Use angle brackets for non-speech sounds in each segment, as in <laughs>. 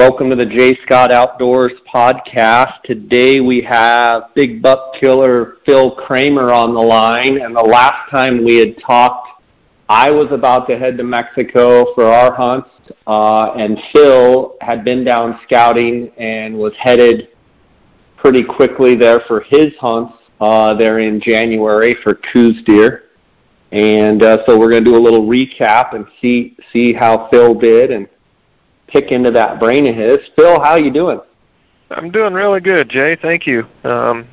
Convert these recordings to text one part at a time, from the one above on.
Welcome to the Jay Scott Outdoors podcast. Today we have big buck killer Phil Kramer on the line. And the last time we had talked, I was about to head to Mexico for our hunts, uh, and Phil had been down scouting and was headed pretty quickly there for his hunts uh, there in January for Coues deer. And uh, so we're going to do a little recap and see see how Phil did and pick into that brain of his. Phil, how you doing? I'm doing really good, Jay. Thank you. Um,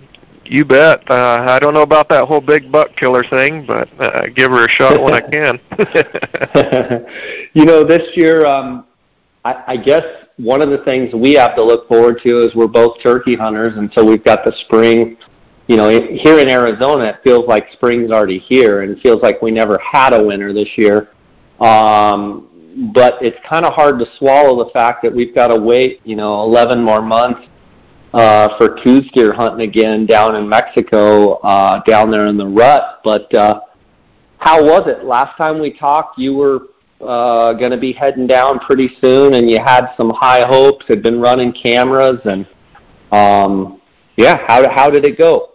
you bet. Uh, I don't know about that whole big buck killer thing, but uh, give her a shot when I can. <laughs> <laughs> you know, this year, um, I, I guess one of the things we have to look forward to is we're both turkey hunters, and so we've got the spring. You know, here in Arizona, it feels like spring's already here, and it feels like we never had a winter this year. Um, but it's kind of hard to swallow the fact that we've got to wait, you know, 11 more months uh, for Coues deer hunting again down in Mexico, uh, down there in the rut. But uh, how was it? Last time we talked, you were uh, going to be heading down pretty soon, and you had some high hopes. Had been running cameras, and um, yeah, how how did it go?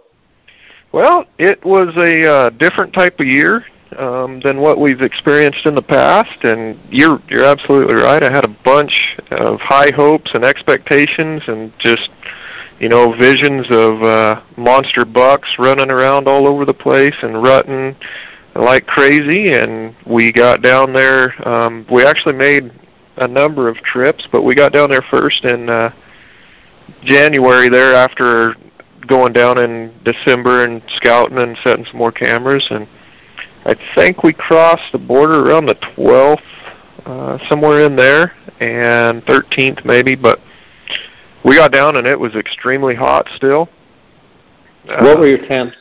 Well, it was a uh, different type of year um, than what we've experienced in the past. And you're you're absolutely right. I had a bunch of high hopes and expectations, and just you know visions of uh, monster bucks running around all over the place and rutting like crazy. And we got down there. Um, we actually made a number of trips, but we got down there first in uh, January there after going down in December and scouting and setting some more cameras and I think we crossed the border around the 12th, uh, somewhere in there, and 13th maybe, but we got down and it was extremely hot still. What uh, were your temps?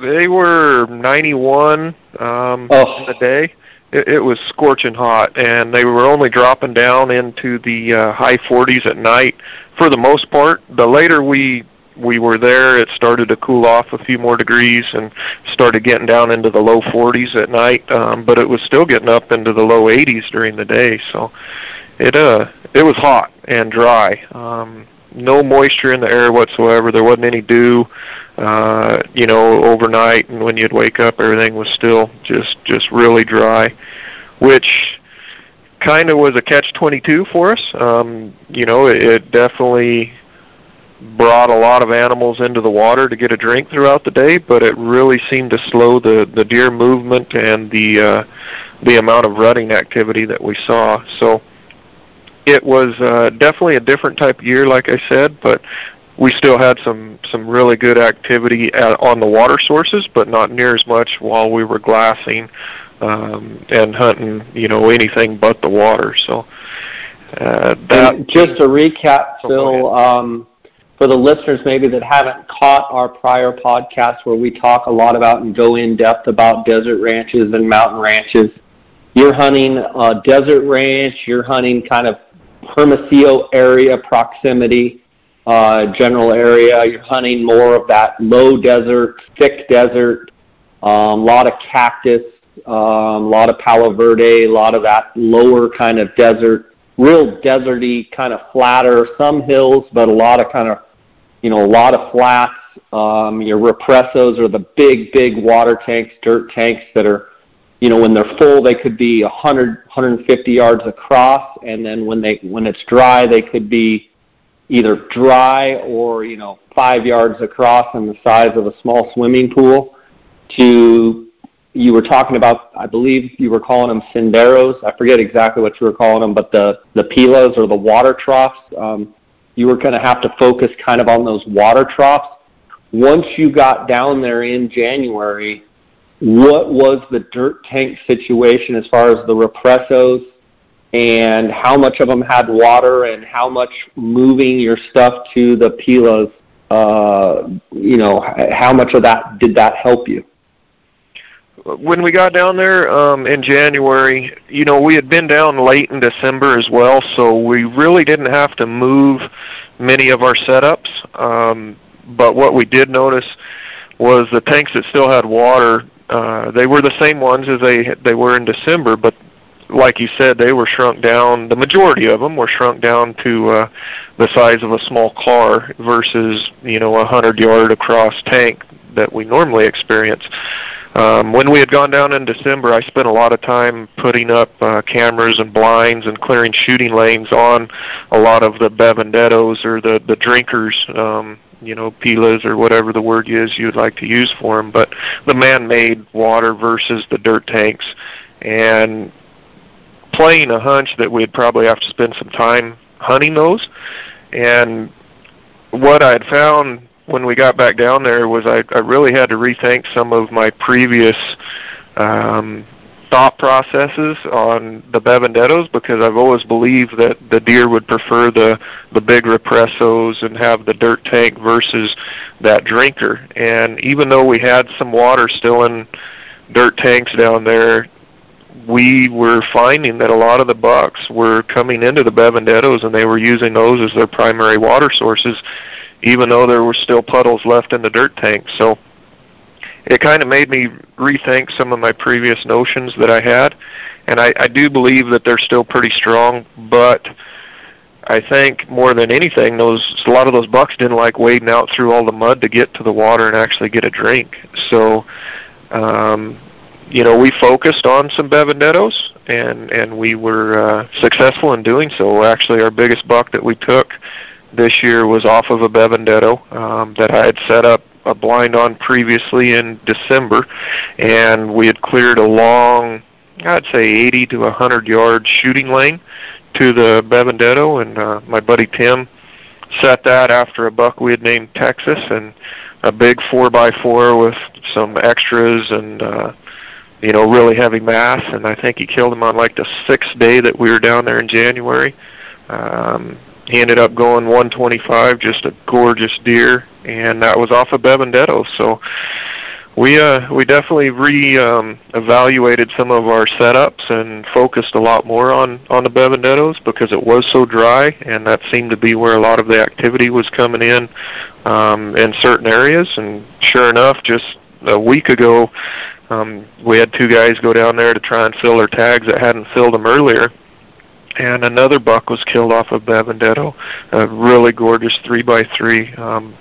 They were 91 um, oh. in the day. It, it was scorching hot, and they were only dropping down into the uh, high 40s at night for the most part. The later we we were there, it started to cool off a few more degrees and started getting down into the low 40s at night. Um, but it was still getting up into the low 80s during the day. So it uh it was hot and dry. Um, no moisture in the air whatsoever. There wasn't any dew. Uh, you know, overnight and when you'd wake up, everything was still just just really dry, which kind of was a catch 22 for us. Um, you know, it, it definitely brought a lot of animals into the water to get a drink throughout the day, but it really seemed to slow the the deer movement and the uh, the amount of rutting activity that we saw. So it was uh, definitely a different type of year, like I said, but we still had some some really good activity at, on the water sources, but not near as much while we were glassing um, and hunting, you know, anything but the water. So uh, that. just to recap, Phil. Um, for the listeners maybe that haven't caught our prior podcast where we talk a lot about and go in depth about desert ranches and mountain ranches, you're hunting a desert ranch, you're hunting kind of Hermosillo area proximity, uh, general area. You're hunting more of that low desert, thick desert, a um, lot of cactus, a um, lot of Palo Verde, a lot of that lower kind of desert, real deserty, kind of flatter, some hills, but a lot of kind of you know, a lot of flats. Um, your represos are the big, big water tanks, dirt tanks that are, you know, when they're full, they could be 100, 150 yards across, and then when they when it's dry, they could be either dry or you know five yards across and the size of a small swimming pool. To you were talking about, I believe you were calling them cinderos. I forget exactly what you were calling them, but the the pilas or the water troughs. Um, you were going to have to focus kind of on those water troughs. Once you got down there in January, what was the dirt tank situation as far as the represos and how much of them had water and how much moving your stuff to the pilas, uh, you know, how much of that did that help you? When we got down there um, in January, you know, we had been down late in December as well, so we really didn't have to move many of our setups. Um, but what we did notice was the tanks that still had water. Uh, they were the same ones as they they were in December, but like you said, they were shrunk down. The majority of them were shrunk down to uh, the size of a small car versus you know a hundred yard across tank that we normally experience. Um, when we had gone down in December, I spent a lot of time putting up uh, cameras and blinds and clearing shooting lanes on a lot of the Bevendettos or the the drinkers. Um, you know, pilas or whatever the word is you'd like to use for them, but the man-made water versus the dirt tanks, and playing a hunch that we'd probably have to spend some time hunting those. And what I had found when we got back down there was I, I really had to rethink some of my previous um, thought processes on the Bevendettos because I've always believed that the deer would prefer the the big represos and have the dirt tank versus that drinker. And even though we had some water still in dirt tanks down there, we were finding that a lot of the bucks were coming into the Bevendettos and they were using those as their primary water sources, even though there were still puddles left in the dirt tank. So it kind of made me rethink some of my previous notions that I had, and I, I do believe that they're still pretty strong, but I think more than anything, those a lot of those bucks didn't like wading out through all the mud to get to the water and actually get a drink. So, um, you know, we focused on some Bevendettos, and and we were uh, successful in doing so. Actually, our biggest buck that we took this year was off of a Bevendetto um, that I had set up a blind on previously in December, and we had cleared a long, I'd say 80 to 100 yard shooting lane to the Bevendetto, and uh, my buddy Tim set that after a buck we had named Texas, and a big four by four with some extras and uh, you know really heavy mass, and I think he killed him on like the sixth day that we were down there in January. Um, he ended up going 125, just a gorgeous deer, and that was off of Bevendetto. So we uh, we definitely re um, evaluated some of our setups and focused a lot more on on the Bevendettos because it was so dry, and that seemed to be where a lot of the activity was coming in um, in certain areas. And sure enough, just a week ago, um, we had two guys go down there to try and fill their tags that hadn't filled them earlier. And another buck was killed off of Bevendetto, a really gorgeous three by three. Um,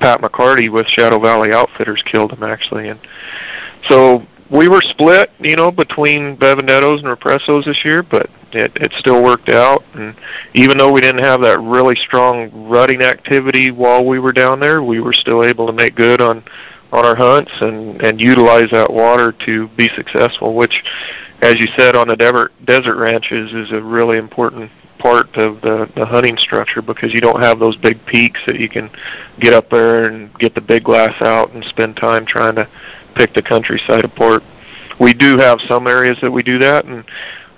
Pat McCarty with Shadow Valley Outfitters killed him actually, and so we were split, you know, between Bevendettos and Represos this year, but it, it still worked out. And even though we didn't have that really strong rutting activity while we were down there, we were still able to make good on on our hunts and and utilize that water to be successful. Which, as you said, on the desert desert ranches is a really important part of the, the hunting structure because you don't have those big peaks that you can get up there and get the big glass out and spend time trying to pick the countryside apart. We do have some areas that we do that, and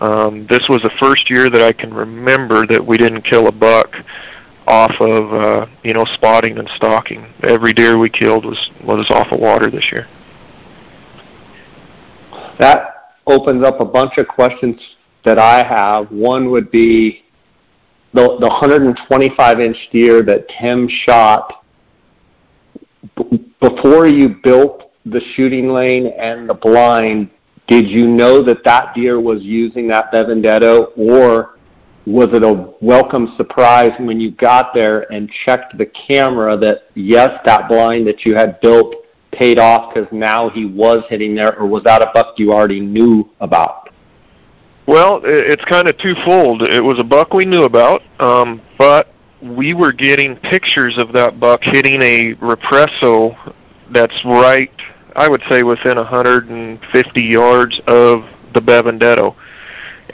um, this was the first year that I can remember that we didn't kill a buck off of uh, you know spotting and stalking. Every deer we killed was was off of water this year. That opens up a bunch of questions that I have. One would be the, the 125 inch deer that Tim shot b- before you built the shooting lane and the blind, did you know that that deer was using that Bevendetto or was it a welcome surprise when you got there and checked the camera that yes, that blind that you had built paid off because now he was hitting there, or was that a buck you already knew about? Well, it's kind of twofold. It was a buck we knew about, um, but we were getting pictures of that buck hitting a represo that's right, I would say, within 150 yards of the Bevendetto.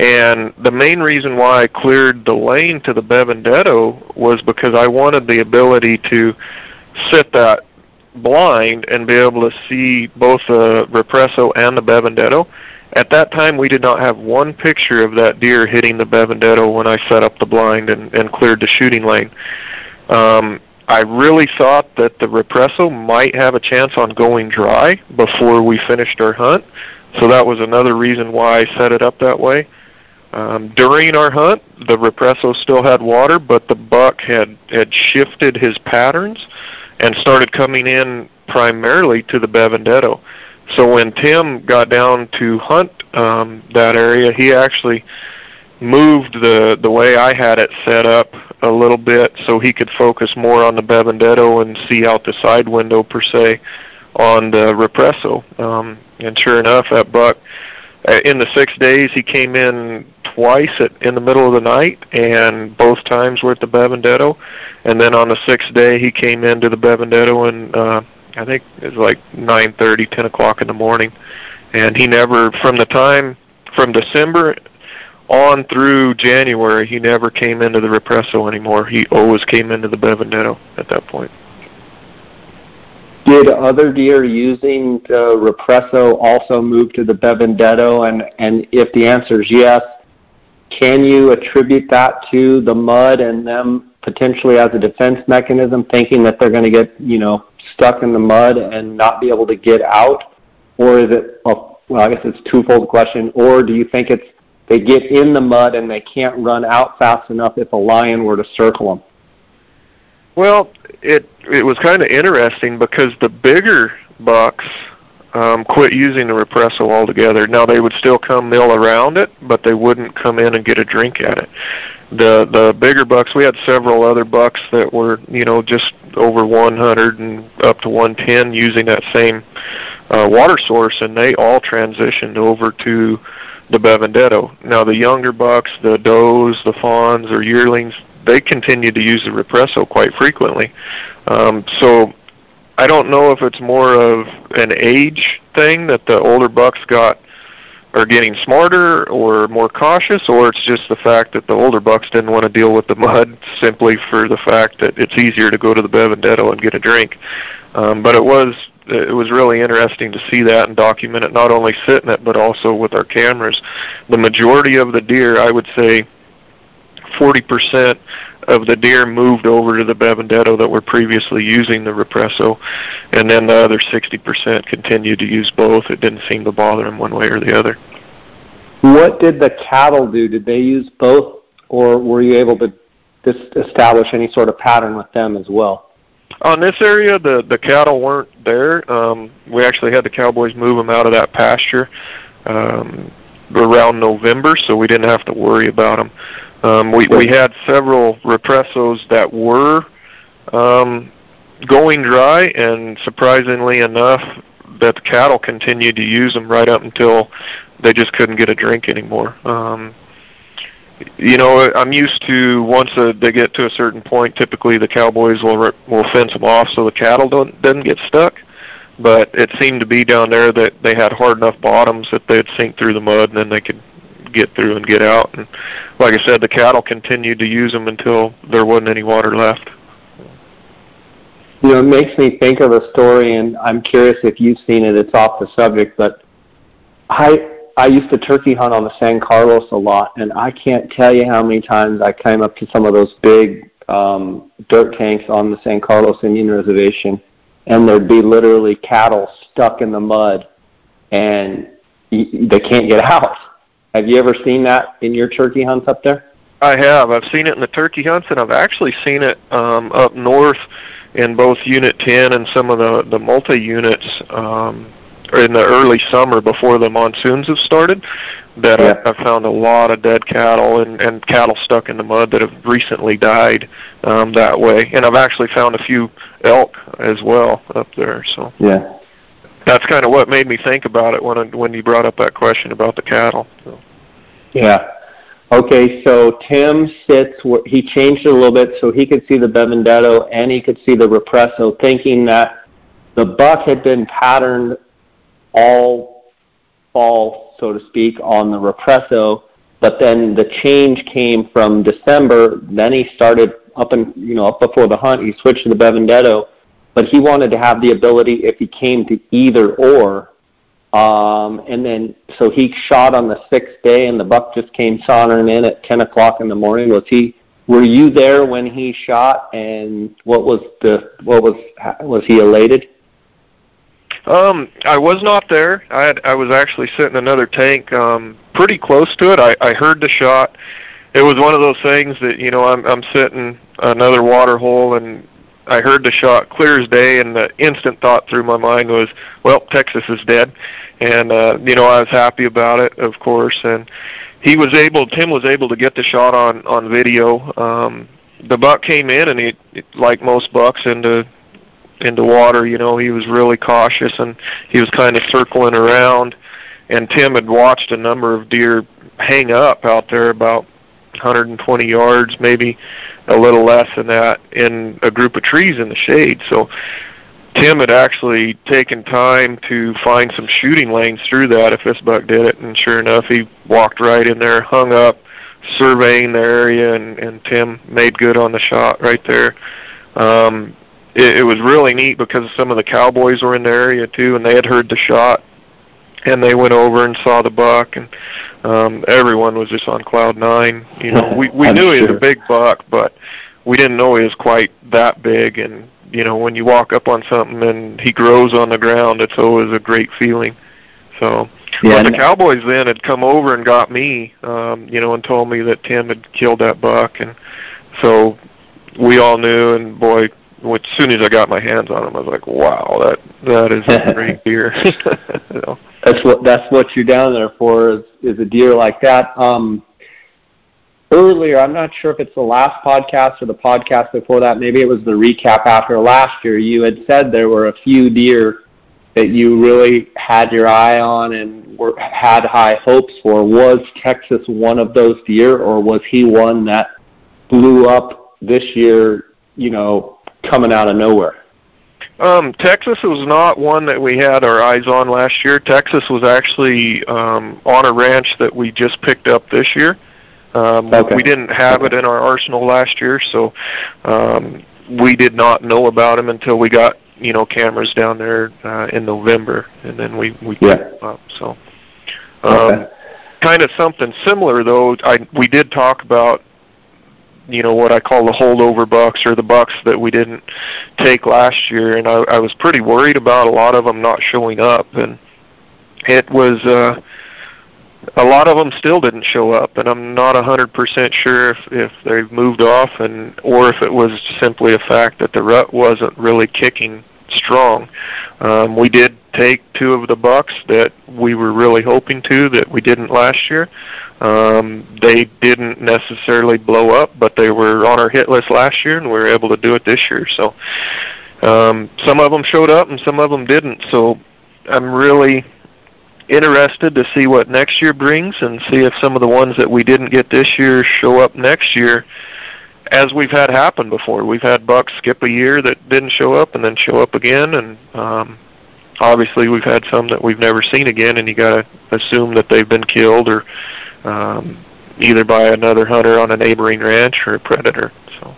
And the main reason why I cleared the lane to the Bevendetto was because I wanted the ability to sit that blind and be able to see both the Represo and the Bevendetto at that time, we did not have one picture of that deer hitting the Bevendetto when I set up the blind and, and cleared the shooting lane. Um, I really thought that the Represo might have a chance on going dry before we finished our hunt, so that was another reason why I set it up that way. Um, during our hunt, the Represo still had water, but the buck had, had shifted his patterns and started coming in primarily to the Bevendetto. so when Tim got down to hunt um, that area, he actually moved the the way I had it set up a little bit so he could focus more on the Bevendetto and see out the side window per se on the Represo. Um, and sure enough, that buck uh, in the six days he came in twice at, in the middle of the night, and both times were at the Bevendetto. And then on the sixth day he came into the Bevendetto and uh, I think it was like nine thirty, ten o'clock in the morning. And he never, from the time from December on through January, he never came into the Represo anymore. He always came into the Bevendetto at that point. Did other deer using the Represo also move to the Bevendetto? And, and if the answer is yes, can you attribute that to the mud and them potentially as a defense mechanism, thinking that they're going to get, you know, stuck in the mud and not be able to get out? Or is it, well, I guess it's a twofold question, or do you think it's they get in the mud and they can't run out fast enough if a lion were to circle them. Well, it it was kind of interesting because the bigger bucks um, quit using the represo altogether. Now they would still come mill around it, but they wouldn't come in and get a drink at it. The the bigger bucks, we had several other bucks that were you know just over 100 and up to 110 using that same uh, water source, and they all transitioned over to the Bevendetto. Now the younger bucks, the does, the fawns, or yearlings, they continue to use the Represo quite frequently. Um, so I don't know if it's more of an age thing that the older bucks got are getting smarter or more cautious, or it's just the fact that the older bucks didn't want to deal with the mud <laughs> simply for the fact that it's easier to go to the Bevendetto and get a drink. Um, but it was it was really interesting to see that and document it, not only sitting it, but also with our cameras. The majority of the deer, I would say 40% of the deer moved over to the Bevendetto that were previously using the Represo, and then the other 60% continued to use both. It didn't seem to bother them one way or the other. What did the cattle do? Did they use both, or were you able to establish any sort of pattern with them as well? On this area, the the cattle weren't there. Um, we actually had the cowboys move them out of that pasture um, around November, so we didn't have to worry about them. Um, we we had several represos that were um, going dry, and surprisingly enough, that the cattle continued to use them right up until they just couldn't get a drink anymore. Um, you know, I'm used to once a, they get to a certain point, typically the cowboys will will fence them off so the cattle don't doesn't get stuck. But it seemed to be down there that they had hard enough bottoms that they'd sink through the mud and then they could get through and get out. And like I said, the cattle continued to use them until there wasn't any water left. You know, it makes me think of a story, and I'm curious if you've seen it. It's off the subject, but I I used to turkey hunt on the San Carlos a lot, and I can't tell you how many times I came up to some of those big um, dirt tanks on the San Carlos Indian Reservation, and there'd be literally cattle stuck in the mud, and they can't get <laughs> out. Have you ever seen that in your turkey hunts up there? I have. I've seen it in the turkey hunts, and I've actually seen it um, up north in both Unit 10 and some of the the multi units. Um, in the early summer before the monsoons have started that yeah. I, I found a lot of dead cattle and, and cattle stuck in the mud that have recently died um, that way. And I've actually found a few elk as well up there. So yeah, that's kind of what made me think about it when when you brought up that question about the cattle. So. Yeah. Okay, so Tim sits. He changed it a little bit so he could see the Bevendetto and he could see the Represo, thinking that the buck had been patterned all fall, so to speak, on the Represo. But then the change came from December. Then he started up and you know up before the hunt. He switched to the Bevendetto, but he wanted to have the ability if he came to either or. Um, and then so he shot on the sixth day, and the buck just came sauntering in at ten o'clock in the morning. Was he? Were you there when he shot? And what was the what was was he elated? Um, I was not there. I had I was actually sitting in another tank, um, pretty close to it. I, I heard the shot. It was one of those things that you know I'm I'm sitting another water hole and I heard the shot clear as day, and the instant thought through my mind was, well, Texas is dead, and uh, you know I was happy about it, of course, and he was able, Tim was able to get the shot on on video. Um, the buck came in, and he, like most bucks, into into water. You know, he was really cautious, and he was kind of circling around. And Tim had watched a number of deer hang up out there about 120 yards, maybe a little less than that, in a group of trees in the shade. So Tim had actually taken time to find some shooting lanes through that if this buck did it, and sure enough, he walked right in there, hung up, surveying the area, and, and Tim made good on the shot right there. Um, it, it was really neat because some of the cowboys were in the area too, and they had heard the shot, and they went over and saw the buck, and um, everyone was just on cloud nine. You know, we we knew he was a big buck, but we didn't know he was quite that big. And you know, when you walk up on something and he grows on the ground, it's always a great feeling. So, yeah, but the Cowboys then had come over and got me, um, you know, and told me that Tim had killed that buck, and so we all knew. And boy, as soon as I got my hands on him, I was like, "Wow, that that is a <laughs> great deer." <laughs> That's what that's what you're down there for is, is a deer like that. Um, earlier, I'm not sure if it's the last podcast or the podcast before that. Maybe it was the recap after last year. You had said there were a few deer that you really had your eye on and were, had high hopes for. Was Texas one of those deer, or was he one that blew up this year? You know, coming out of nowhere? Um, Texas was not one that we had our eyes on last year. Texas was actually um, on a ranch that we just picked up this year. Um, okay. We didn't have it in our arsenal last year, so um, we did not know about him until we got you know cameras down there uh, in November, and then we we yeah. picked up. So, um, okay. kind of something similar though. I we did talk about you know what I call the holdover bucks or the bucks that we didn't take last year, and I, I was pretty worried about a lot of them not showing up, and it was uh, a lot of them still didn't show up, and I'm not a hundred percent sure if if they've moved off, and or if it was simply a fact that the rut wasn't really kicking strong. Um, we did take two of the bucks that we were really hoping to that we didn't last year. Um, they didn't necessarily blow up, but they were on our hit list last year, and we were able to do it this year. So um, some of them showed up, and some of them didn't. So I'm really interested to see what next year brings, and see if some of the ones that we didn't get this year show up next year. As we've had happen before, we've had bucks skip a year that didn't show up, and then show up again, and um, obviously we've had some that we've never seen again, and you got to assume that they've been killed or um, either by another hunter on a neighboring ranch or a predator. So,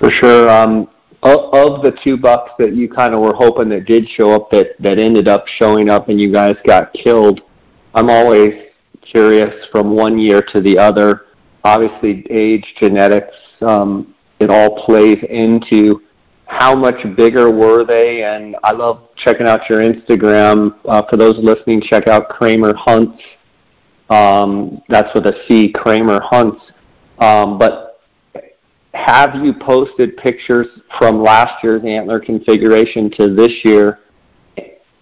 for sure. Um, of, of the two bucks that you kind of were hoping that did show up, that that ended up showing up, and you guys got killed. I'm always curious from one year to the other. Obviously, age, genetics, um, it all plays into how much bigger were they? And I love checking out your Instagram. Uh, for those listening, check out Kramer Hunts. Um, that's with a C, Kramer Hunts. Um, but have you posted pictures from last year's antler configuration to this year?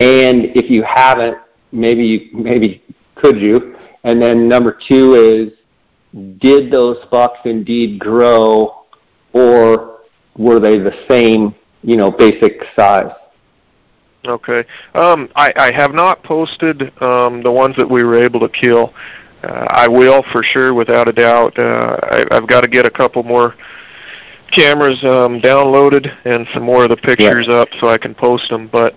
And if you haven't, maybe you, maybe could you? And then number two is, did those bucks indeed grow, or were they the same, you know, basic size? Okay. Um, I, I have not posted um, the ones that we were able to kill. Uh, I will for sure, without a doubt. Uh, I, I've got to get a couple more cameras um, downloaded and some more of the pictures yeah. up so I can post them. But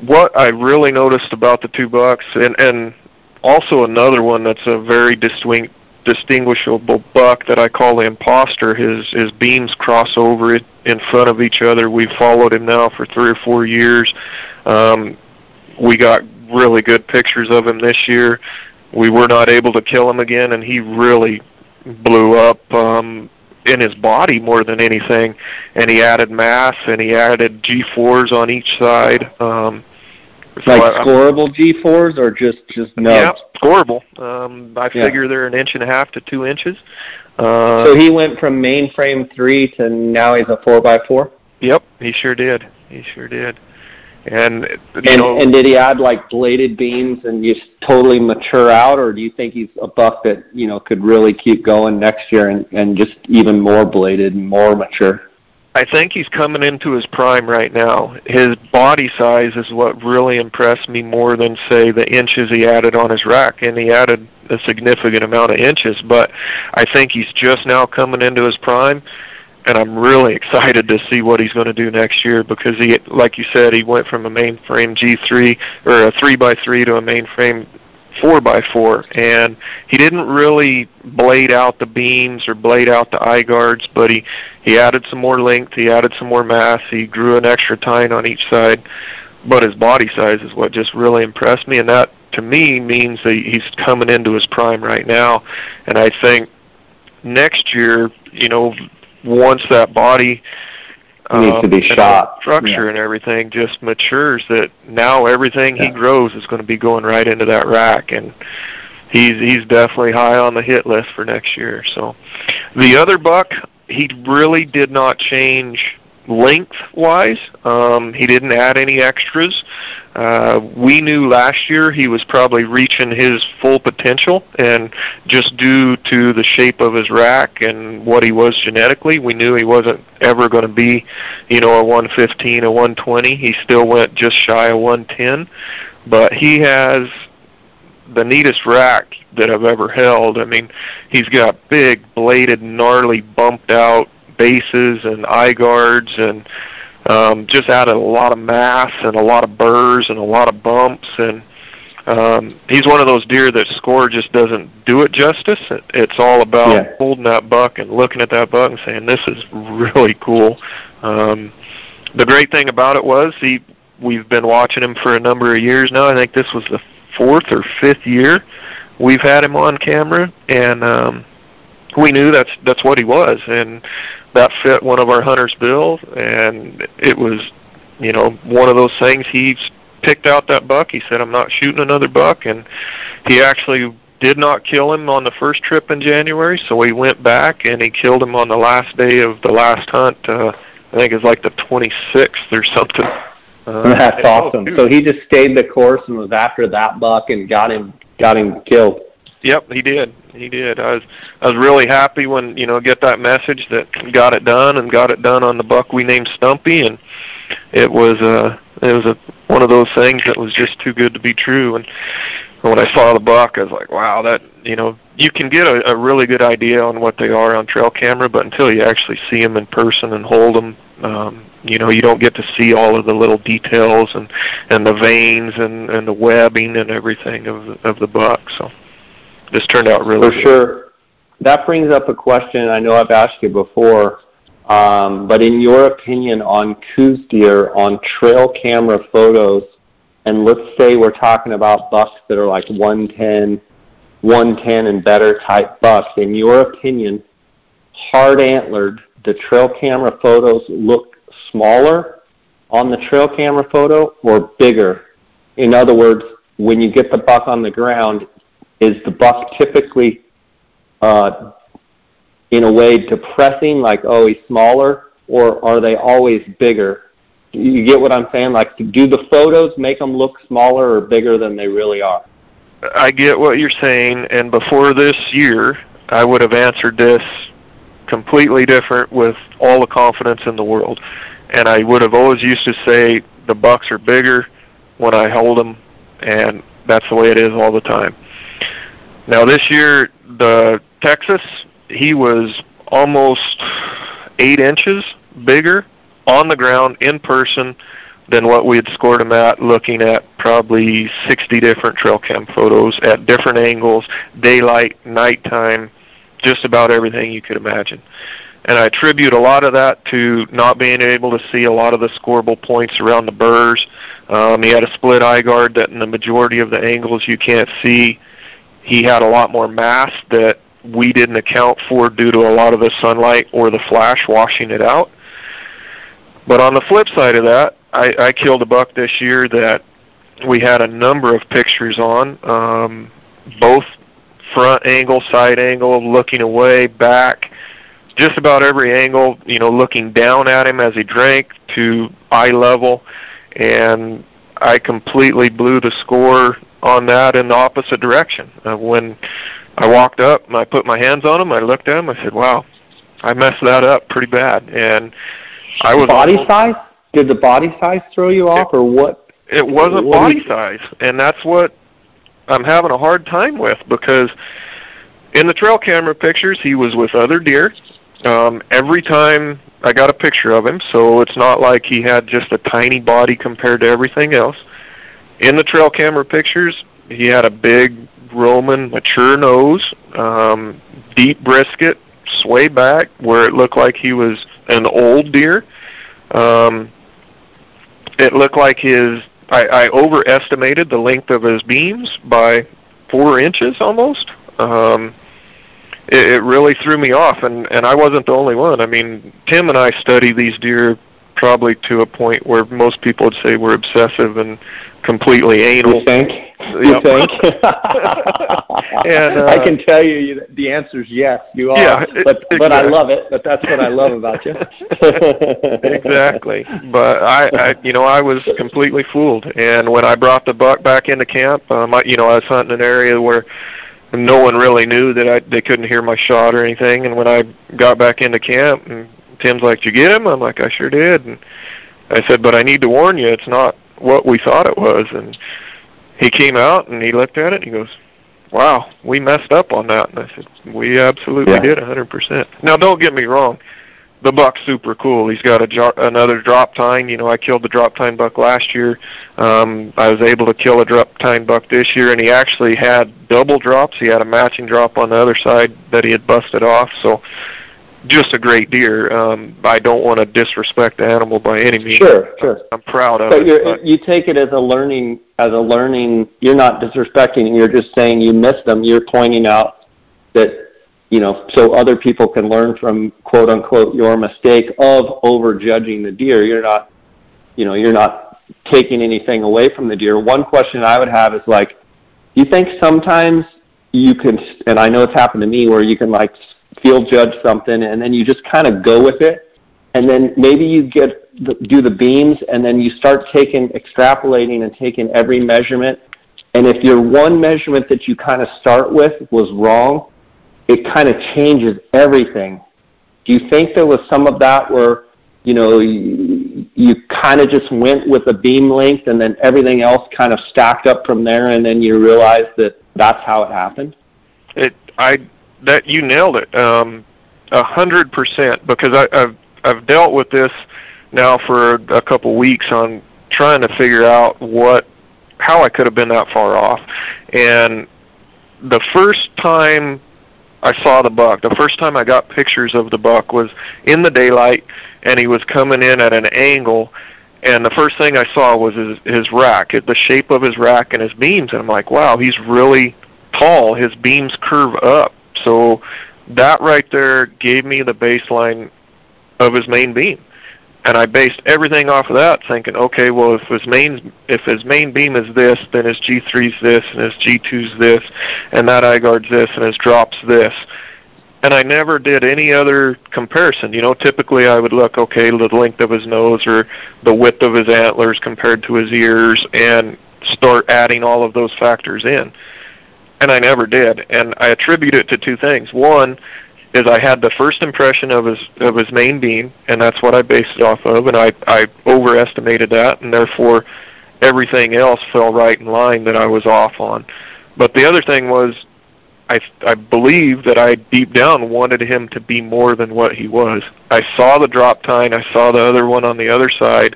what I really noticed about the two bucks, and and also another one that's a very distinct distinguishable buck that I call the imposter. His his beams cross over it in front of each other. We've followed him now for three or four years. Um, we got really good pictures of him this year. We were not able to kill him again, and he really blew up um, in his body more than anything. And he added mass, and he added G4s on each side. Um, like I, scoreable G4s or just just nubs? Yeah, scoreable. Um, I yeah. figure they're an inch and a half to two inches. Uh, so he went from mainframe three to now he's a four by four. Yep, he sure did. He sure did. And and, know, and did he add like bladed beams and just totally mature out, or do you think he's a buck that you know could really keep going next year and and just even more bladed and more mature? I think he's coming into his prime right now. His body size is what really impressed me more than say the inches he added on his rack, and he added a significant amount of inches. But I think he's just now coming into his prime and I'm really <laughs> excited to see what he's going to do next year because he, like you said, he went from a mainframe G3 or a three by three to a mainframe four by four, and he didn't really blade out the beams or blade out the eye guards, but he he added some more length, he added some more mass, he grew an extra tine on each side, but his body size is what just really impressed me, and that to me means that he's coming into his prime right now, and I think next year, you know, once that body needs to be um, shot structure yeah. and everything just matures that now everything yeah. he grows is going to be going right into that rack and he's he's definitely high on the hit list for next year so the other buck he really did not change length wise. Um, he didn't add any extras. Uh, we knew last year he was probably reaching his full potential, and just due to the shape of his rack and what he was genetically, we knew he wasn't ever going to be, you know, a 115, a 120. He still went just shy of 110, but he has the neatest rack that I've ever held. I mean, he's got big, bladed, gnarly, bumped out bases and eye guards and um, just added a lot of mass and a lot of burrs and a lot of bumps and um, he's one of those deer that score just doesn't do it justice. It, it's all about yeah. holding that buck and looking at that buck and saying this is really cool. Um, the great thing about it was he we've been watching him for a number of years now. I think this was the fourth or fifth year we've had him on camera, and um, we knew that's that's what he was, and that fit one of our hunters' bills, and it was, you know, one of those things. He picked out that buck. He said, "I'm not shooting another buck," and he actually did not kill him on the first trip in January. So he went back and he killed him on the last day of the last hunt. Uh, I think it's like the 26th or something. Uh, <laughs> That's awesome. Oh, so he just stayed the course and was after that buck and got him got him killed. Yep, he did. He did. I was I was really happy when you know get that message that got it done and got it done on the buck we named Stumpy, and it was uh it was a one of those things that was just too good to be true. And when I saw the buck, I was like, wow, that you know you can get a, a really good idea on what they are on trail camera, but until you actually see them in person and hold them, um, you know you don't get to see all of the little details and and the veins and and the webbing and everything of of the buck. So this turned out really For sure. That brings up a question I know I've asked you before, um, but in your opinion on Coues deer on trail camera photos, and let's say we're talking about bucks that are like 110, 110 and better type bucks, in your opinion, hard antlered, the trail camera photos look smaller on the trail camera photo or bigger? In other words, when you get the buck on the ground, is the buck typically uh, in a way depressing, like oh he's smaller, or are they always bigger? You get what I'm saying? Like, do the photos make them look smaller or bigger than they really are? I get what you're saying, and before this year, I would have answered this completely different with all the confidence in the world. And I would have always used to say the bucks are bigger when I hold them, and that's the way it is all the time. Now this year, the Texas, he was almost eight inches bigger on the ground in person than what we had scored him at looking at probably 60 different trail cam photos at different angles, daylight, nighttime, just about everything you could imagine. And I attribute a lot of that to not being able to see a lot of the scoreable points around the burrs. Um, he had a split eye guard that in the majority of the angles you can't see he had a lot more mass that we didn't account for due to a lot of the sunlight or the flash washing it out. But on the flip side of that, I, I killed a buck this year that we had a number of pictures on, um, both front angle, side angle, looking away, back, just about every angle, you know, looking down at him as he drank to eye level, and I completely blew the score on that in the opposite direction. Uh, when I walked up and I put my hands on him, I looked at him, I said, "Wow, I messed that up pretty bad." And I was body size. Did the body size throw you off, it, or what? It wasn't what body size, and that's what I'm having a hard time with because in the trail camera pictures, he was with other deer. Um, every time I got a picture of him, so it's not like he had just a tiny body compared to everything else. In the trail camera pictures, he had a big Roman mature nose, um, deep brisket, sway back where it looked like he was an old deer. Um, it looked like his I, I overestimated the length of his beams by four inches almost. Um, it, it really threw me off, and and I wasn't the only one. I mean, Tim and I study these deer probably to a point where most people would say we're obsessive and completely anal. You think? You think? <laughs> and, uh, I can tell you the answer is yes. You are. Yeah, but exactly. but I love it. But that's what I love about you. <laughs> <laughs> exactly. But I, I, you know, I was completely fooled. And when I brought the buck back into camp, um, I, you know, I was hunting an area where no one really knew that I they couldn't hear my shot or anything. And when I got back into camp, and Tim's like, "Did you get him?" I'm like, "I sure did." And I said, "But I need to warn you, it's not what we thought it was." And he came out and he looked at it and he goes, "Wow, we messed up on that." And I said, "We absolutely yeah. did, 100%." Now, don't get me wrong the buck's super cool. He's got a jar, another drop tine. You know, I killed the drop tine buck last year. Um, I was able to kill a drop tine buck this year, and he actually had double drops. He had a matching drop on the other side that he had busted off. So, just a great deer. Um, I don't want to disrespect the animal by any means. Sure, sure. I'm proud of but it. You're, but you take it as a learning, as a learning. You're not disrespecting. You're just saying you missed them. You're pointing out that you know, so other people can learn from quote unquote your mistake of over judging the deer. You're not, you know, you're not taking anything away from the deer. One question I would have is like, do you think sometimes you can, and I know it's happened to me where you can like field judge something and then you just kind of go with it, and then maybe you get the, do the beams and then you start taking extrapolating and taking every measurement, and if your one measurement that you kind of start with was wrong, it kind of changes everything. Do you think there was some of that where, you know, you, you kind of just went with a beam length and then everything else kind of stacked up from there and then you realized that that's how it happened? It, I, that you nailed it. Um, a hundred percent because I, I've, I've dealt with this now for a couple weeks on trying to figure out what, how I could have been that far off. And the first time I saw the buck. The first time I got pictures of the buck was in the daylight, and he was coming in at an angle. And the first thing I saw was his his rack, the shape of his rack and his beams. And I'm like, wow, he's really tall. His beams curve up. So that right there gave me the baseline of his main beam and I based everything off of that, thinking, okay, well, if his main if his main beam is this, then his G3's this, and his G2's this, and that eye guard's this, and his drop's this. And I never did any other comparison. You know, typically I would look, okay, the length of his nose or the width of his antlers compared to his ears, and start adding all of those factors in. And I never did. And I attribute it to two things. One, is I had the first impression of his of his main beam, and that's what I based it off of, and I I overestimated that, and therefore everything else fell right in line that I was off on. But the other thing was, I I believe that I deep down wanted him to be more than what he was. I saw the drop tine, I saw the other one on the other side,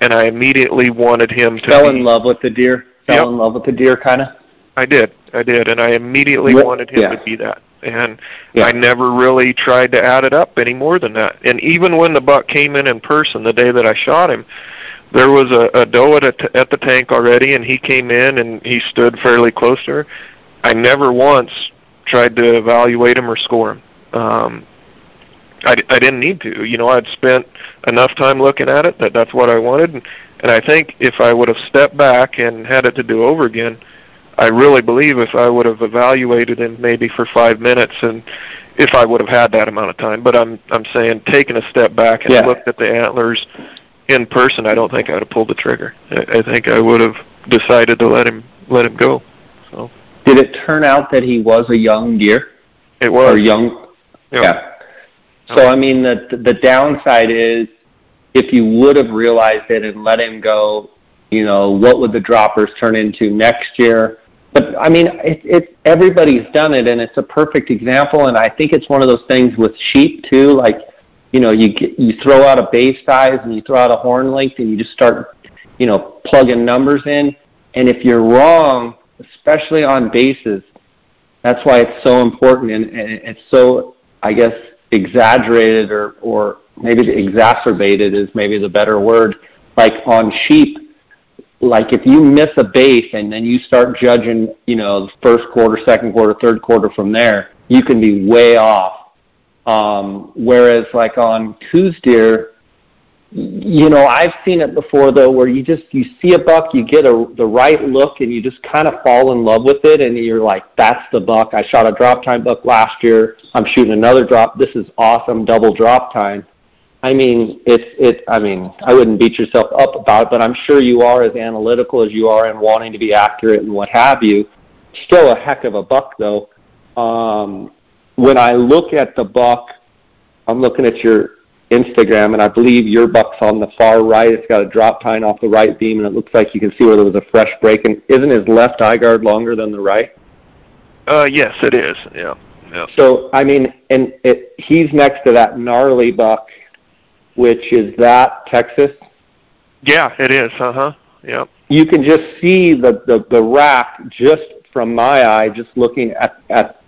and I immediately wanted him to fell be, in love with the deer. Fell yep. in love with the deer, kind of. I did, I did, and I immediately wanted him yeah. to be that and yeah. I never really tried to add it up any more than that. And even when the buck came in in person the day that I shot him, there was a, a doe at, a t- at the tank already, and he came in and he stood fairly close to her. I never once tried to evaluate him or score him. Um, I, I didn't need to. You know, I'd spent enough time looking at it that that's what I wanted. And, and I think if I would have stepped back and had it to do over again, I really believe if I would have evaluated him maybe for five minutes and if I would have had that amount of time. But I'm I'm saying taking a step back and Yeah. looked at the antlers in person, I don't think I would have pulled the trigger. I, I think I would have decided to let him let him go. So Did it turn out that he was a young deer it was or young? yeah. Yeah. So I mean, the the downside is if you would have realized it and let him go, you know, what would the droppers turn into next year? But I mean, it, it everybody's done it, and it's a perfect example. And I think it's one of those things with sheep too. Like, you know, you you throw out a base size and you throw out a horn length, and you just start, you know, plugging numbers in. And if you're wrong, especially on bases, that's why it's so important, and, and it's so, I guess, exaggerated or or maybe exacerbated is maybe the better word. Like on sheep, like if you miss a base and then you start judging, you know, the first quarter, second quarter, third quarter from there, you can be way off. Um, whereas like on Coues deer, you know, I've seen it before though, where you just you see a buck, you get a the right look, and you just kind of fall in love with it, and you're like, "That's the buck." I shot a drop tine buck last year. I'm shooting another drop. This is awesome, double drop tine. I mean, it's it. I mean, I wouldn't beat yourself up about it, but I'm sure you are as analytical as you are and wanting to be accurate and what have you. Still a heck of a buck though. Um, when I look at the buck, I'm looking at your Instagram, and I believe your buck's on the far right. It's got a drop tine off the right beam, and it looks like you can see where there was a fresh break. And isn't his left eye guard longer than the right? Uh, yes, it is. Yeah, yeah. So I mean, and it, he's next to that gnarly buck, which is that Texas. Yeah, it is. Uh huh. Yep. You can just see the the, the rack just from my eye, just looking at at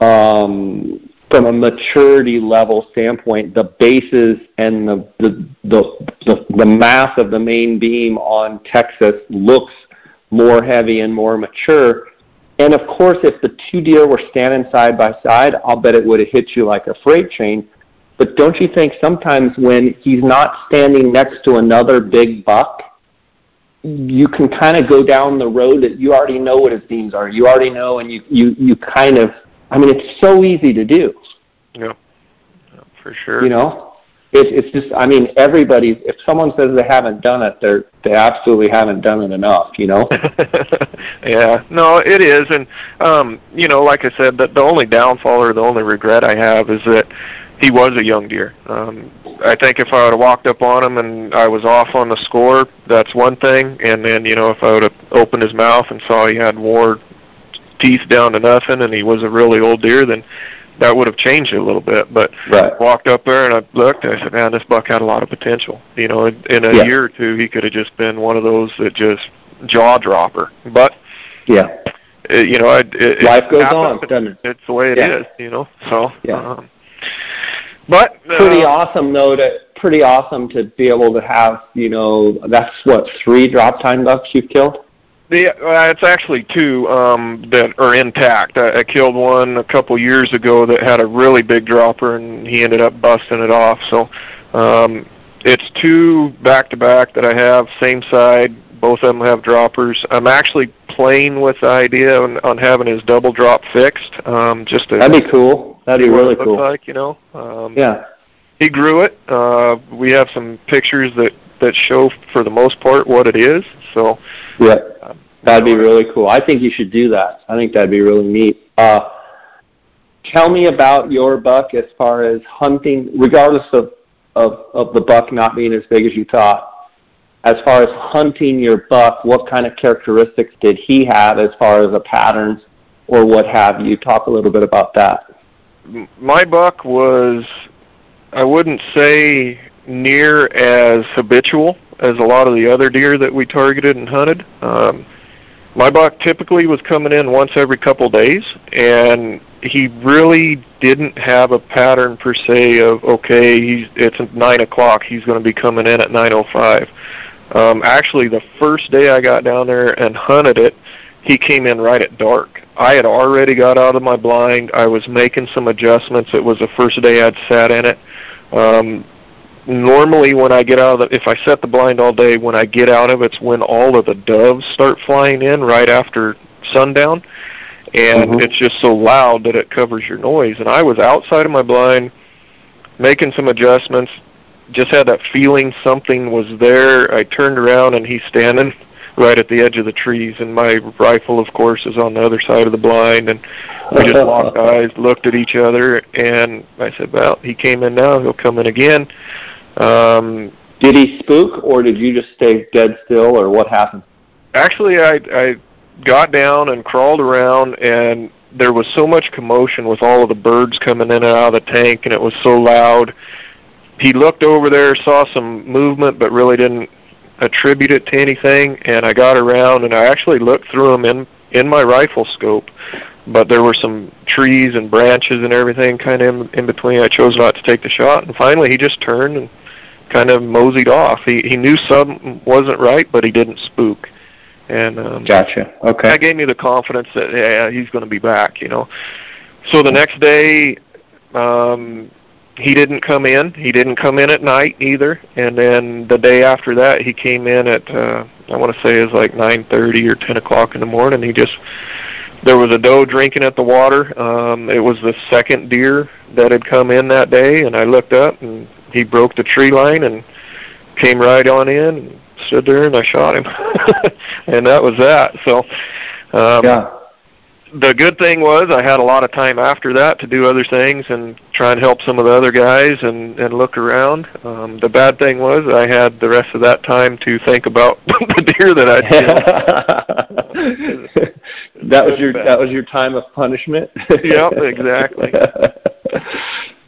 um, from a maturity level standpoint, the bases and the the, the the the mass of the main beam on Texas looks more heavy and more mature. And of course, if the two deer were standing side by side, I'll bet it would have hit you like a freight train. But don't you think sometimes when he's not standing next to another big buck, you can kind of go down the road that you already know what his beams are. You already know, and you you you kind of. I mean, it's so easy to do. Yeah. yeah for sure. You know, it, it's just. I mean, everybody. If someone says they haven't done it, they're they absolutely haven't done it enough. You know. <laughs> yeah. No, it is, and um, you know, like I said, the, the only downfall or the only regret I have is that he was a young deer. Um, I think if I would have walked up on him and I was off on the score, that's one thing. And then, you know, if I would have opened his mouth and saw he had more teeth down to nothing and he was a really old deer, then that would have changed it a little bit. But right. I walked up there and I looked, And I said, man, this buck had a lot of potential. You know, in, in a Yeah. year or two, he could have just been one of those that just jaw dropper. But Yeah. it, you know, it, it, Life goes happens. on, doesn't it? It's the way it is. Yeah. you know. So, Yeah. um, but uh, Pretty awesome though to pretty awesome to be able to have. You know, that's what three drop tine ducks you've killed. The, uh, it's actually two um, that are intact. I, I killed one a couple years ago that had a really big dropper, and he ended up busting it off. So um, it's two back to back that I have, same side. Both of them have droppers. I'm actually playing with the idea on, on having his double drop fixed, um, just to That'd be cool. That'd be really cool. like, you know. Um, Yeah. he grew it. Uh, we have some pictures that that show, for the most part, what it is. So Yeah. um, That'd be really cool. I think you should do that. I think that'd be really neat. Uh, tell me about your buck as far as hunting, regardless of, of, of the buck not being as big as you thought. As far as hunting your buck, what kind of characteristics did he have as far as the patterns or what have you? Talk a little bit about that. My buck was, I wouldn't say near as habitual as a lot of the other deer that we targeted and hunted. Um, my buck typically was coming in once every couple days, and he really didn't have a pattern per se of okay, he's it's nine o'clock, he's going to be coming in at nine o five. Um, actually, the first day I got down there and hunted it, he came in right at dark. I had already got out of my blind. I was making some adjustments. It was the first day I'd sat in it. Um, normally, when I get out of the, if I set the blind all day, when I get out of it's when all of the doves start flying in right after sundown, and Mhm. it's just so loud that it covers your noise. And I was outside of my blind, making some adjustments. Just had that feeling something was there. I turned around and he's standing right at the edge of the trees, and my rifle, of course, is on the other side of the blind. And we just <laughs> locked eyes, looked at each other, and I said, "Well, he came in now. He'll come in again." Um, Did he spook, or did you just stay dead still, or what happened? actually, I I got down and crawled around, and there was so much commotion with all of the birds coming in and out of the tank, and it was so loud. He looked over there, saw some movement, but really didn't attribute it to anything. And I got around, and I actually looked through them in in my rifle scope, but there were some trees and branches and everything kind of in, in between. I chose not to take the shot, and finally he just turned and kind of moseyed off. He he knew something wasn't right, but he didn't spook. And um, Gotcha. Okay. that gave me the confidence that yeah, he's going to be back. You know. So the next day, um, he didn't come in. He didn't come in at night either. And then the day after that, he came in at uh, I want to say it was like 9:30 or 10 o'clock in the morning. He just there was a doe drinking at the water. Um, it was the second deer that had come in that day, and I looked up and he broke the tree line and came right on in and stood there and I shot him. <laughs> and that was that. So um Yeah. The good thing was I had a lot of time after that to do other things and try and help some of the other guys and and look around. Um the bad thing was I had the rest of that time to think about <laughs> the deer that I'd killed. <laughs> that was your that was your time of punishment. <laughs> Yep, exactly.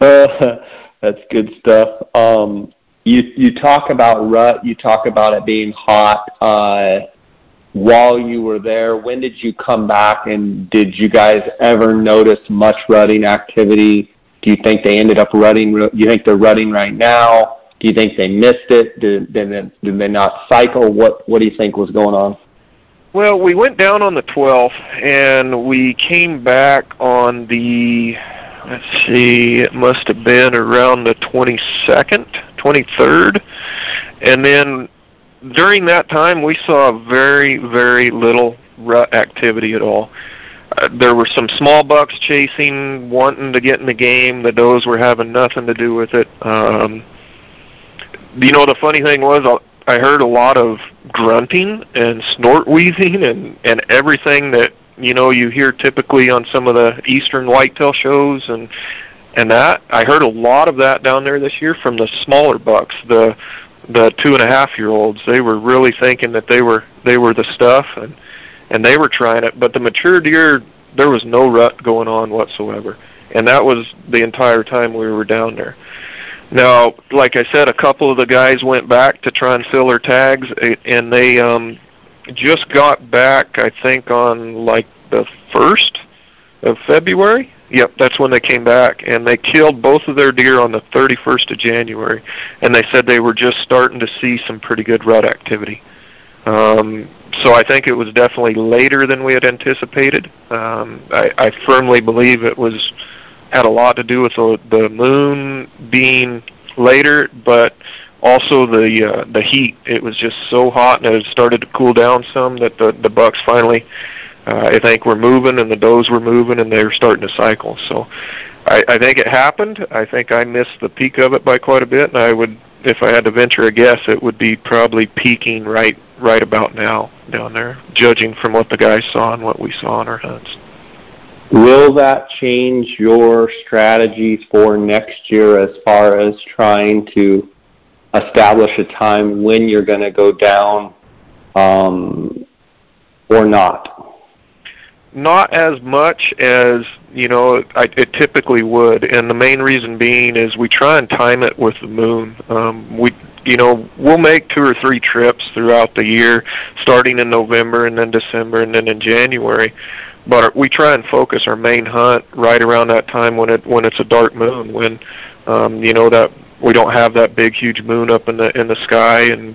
uh, that's good stuff. Um, you you talk about rut. You talk about it being hot. Uh, while you were there, when did you come back, and did you guys ever notice much rutting activity? Do you think they ended up rutting? Do you think they're rutting right now? Do you think they missed it? Did, did, they, did they not cycle? What What do you think was going on? Well, we went down on the 12th, and we came back on the, let's see, it must have been around the 22nd, 23rd. And then during that time, we saw very, very little rut activity at all. Uh, there were some small bucks chasing, wanting to get in the game. The does were having nothing to do with it. Um, you know, the funny thing was, uh, I heard a lot of grunting and snort wheezing and and everything that you know you hear typically on some of the eastern whitetail shows and and that I heard a lot of that down there this year from the smaller bucks, the the two and a half year olds. They were really thinking that they were they were the stuff and and they were trying it. But the mature deer, there was no rut going on whatsoever, and that was the entire time we were down there. Now, like I said, a couple of the guys went back to try and fill their tags, and they um, just got back. I think on like the first of February. Yep, that's when they came back, and they killed both of their deer on the 31st of January, and they said they were just starting to see some pretty good rut activity. Um, so I think it was definitely later than we had anticipated. Um, I, I firmly believe it was had a lot to do with the, the moon being later, but also the uh, the heat. It was just so hot, and it started to cool down some that the the bucks finally, I think, were moving, and the does were moving, and they were starting to cycle. So, I, I think it happened. I think I missed the peak of it by quite a bit, and I would, if I had to venture a guess, it would be probably peaking right right about now down there, judging from what the guys saw and what we saw on our hunts. Will that change your strategy for next year as far as trying to establish a time when you're going to go down um, or not? Not as much as you know I, it typically would, and the main reason being is we try and time it with the moon. Um, we you know we'll make two or three trips throughout the year, starting in November and then December and then in January but we try and focus our main hunt right around that time when it when it's a dark moon when um you know that we don't have that big huge moon up in the in the sky and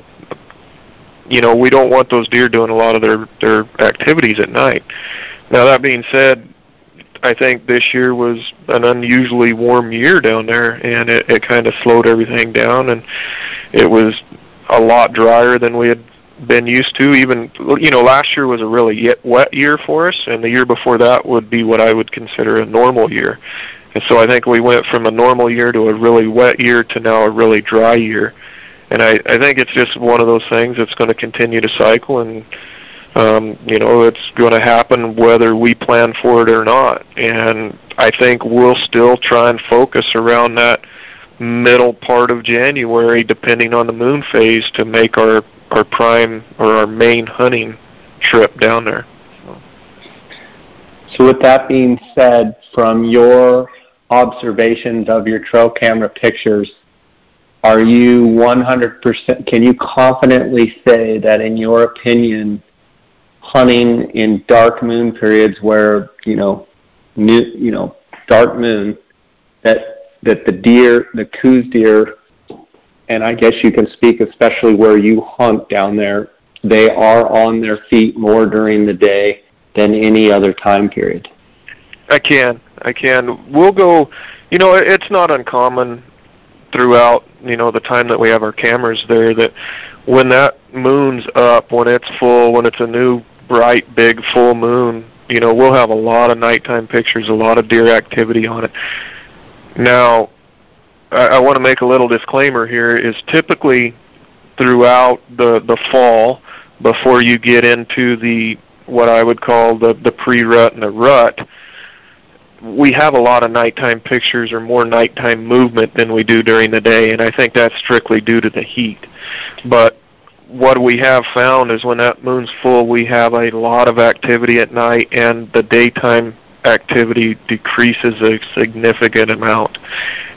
you know we don't want those deer doing a lot of their their activities at night now that being said I think this year was an unusually warm year down there and it, it kind of slowed everything down and it was a lot drier than we had been used to. Even you know, last year was a really wet year for us, and the year before that would be what I would consider a normal year. And so I think we went from a normal year to a really wet year to now a really dry year. And I, I think it's just one of those things that's going to continue to cycle, and um, you know, it's going to happen whether we plan for it or not. And I think we'll still try and focus around that middle part of January, depending on the moon phase, to make our our prime or our main hunting trip down there. So with that being said, from your observations of your trail camera pictures, are you 100%, can you confidently say that in your opinion, hunting in dark moon periods where, you know, new, you know, dark moon, that, that the deer, the Coues deer and I guess you can speak especially where you hunt down there, they are on their feet more during the day than any other time period. I can. I can. We'll go, you know, it's not uncommon throughout, you know, the time that we have our cameras there that when that moon's up, when it's full, when it's a new bright big full moon, you know, we'll have a lot of nighttime pictures, a lot of deer activity on it. Now, I, I want to make a little disclaimer here is typically throughout the the fall before you get into the what I would call the the pre-rut and the rut we have a lot of nighttime pictures or more nighttime movement than we do during the day and I think that's strictly due to the heat but what we have found is when that moon's full we have a lot of activity at night and the daytime activity decreases a significant amount.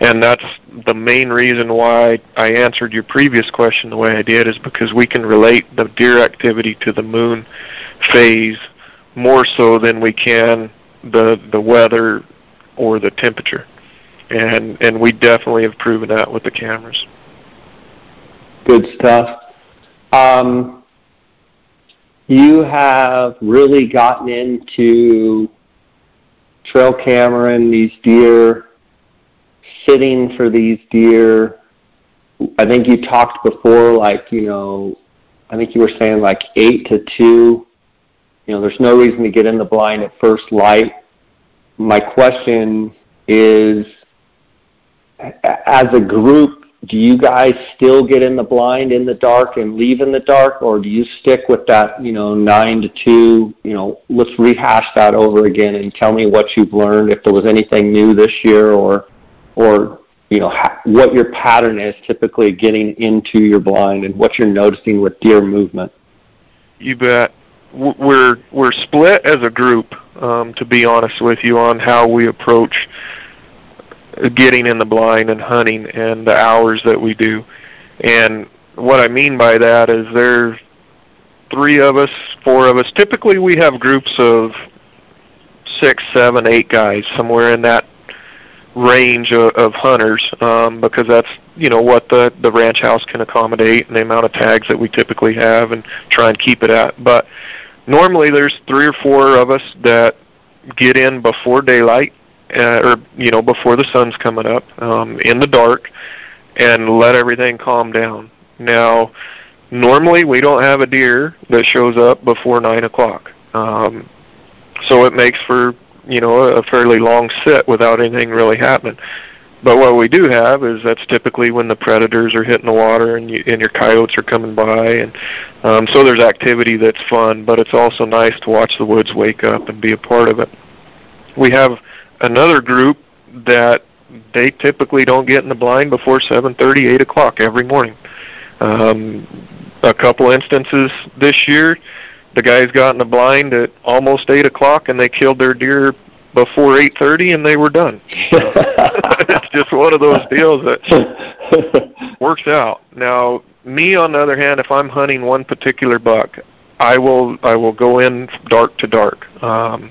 And that's the main reason why I answered your previous question the way I did is because we can relate the deer activity to the moon phase more so than we can the the weather or the temperature. And and we definitely have proven that with the cameras. Good stuff. Um, you have really gotten into trail camera and these deer, sitting for these deer. I think you talked before, like, you know, I think you were saying like 8 to 2. You know, there's no reason to get in the blind at first light. My question is, as a group, do you guys still get in the blind in the dark and leave in the dark, or do you stick with that, you know, nine to two? You know, let's rehash that over again and tell me what you've learned, if there was anything new this year, or, or you know, ha- what your pattern is typically getting into your blind and what you're noticing with deer movement. You bet. We're we're split as a group, um, to be honest with you, on how we approach getting in the blind and hunting and the hours that we do. And what I mean by that is there's three of us, four of us. Typically we have groups of six, seven, eight guys, somewhere in that range of, of hunters, um, because that's you know what the the ranch house can accommodate and the amount of tags that we typically have and try and keep it at. But normally there's three or four of us that get in before daylight uh, or you know before the sun's coming up um, in the dark and let everything calm down. Now, normally we don't have a deer that shows up before nine o'clock, um, so it makes for you know a fairly long sit without anything really happening. But what we do have is that's typically when the predators are hitting the water and, you, and your coyotes are coming by, and um, so there's activity that's fun. But it's also nice to watch the woods wake up and be a part of it. We have another group that they typically don't get in the blind before 7:30, 8 o'clock every morning. Um, a couple instances this year, the guys got in the blind at almost 8 o'clock and they killed their deer before 8:30 and they were done. <laughs> <laughs> it's just one of those deals that <laughs> works out. Now, me on the other hand, if I'm hunting one particular buck, I will I will go in dark to dark. Um,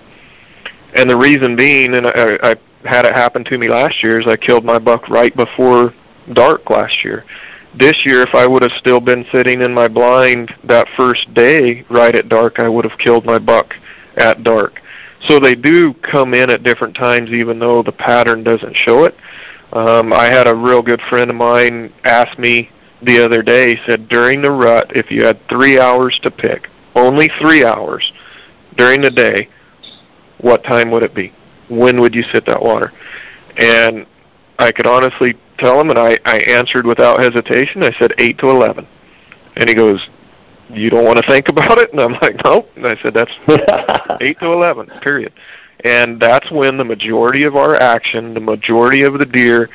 and the reason being, and I, I had it happen to me last year, is I killed my buck right before dark last year. This year, if I would have still been sitting in my blind that first day right at dark, I would have killed my buck at dark. So they do come in at different times, even though the pattern doesn't show it. Um, I had a real good friend of mine ask me the other day. He said during the rut, if you had three hours to pick, only three hours during the day, what time would it be? When would you sit that water? And I could honestly tell him, and I, I answered without hesitation. I said 8 to 11. And he goes, you don't want to think about it? And I'm like, nope. And I said, that's <laughs> 8 to 11, period. And that's when the majority of our action, the majority of the deer,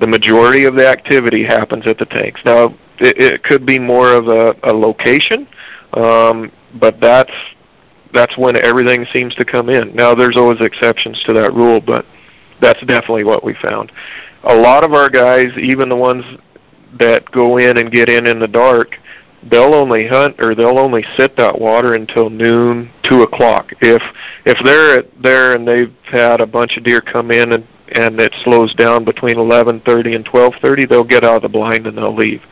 the majority of the activity happens at the tanks. Now, it, it could be more of a, a location, um, but that's that's when everything seems to come in. Now, there's always exceptions to that rule, but that's definitely what we found. A lot of our guys, even the ones that go in and get in in the dark, they'll only hunt or they'll only sit that water until noon, two o'clock. If if they're there and they've had a bunch of deer come in and and it slows down between 11:30 and 12:30, they'll get out of the blind and they'll leave.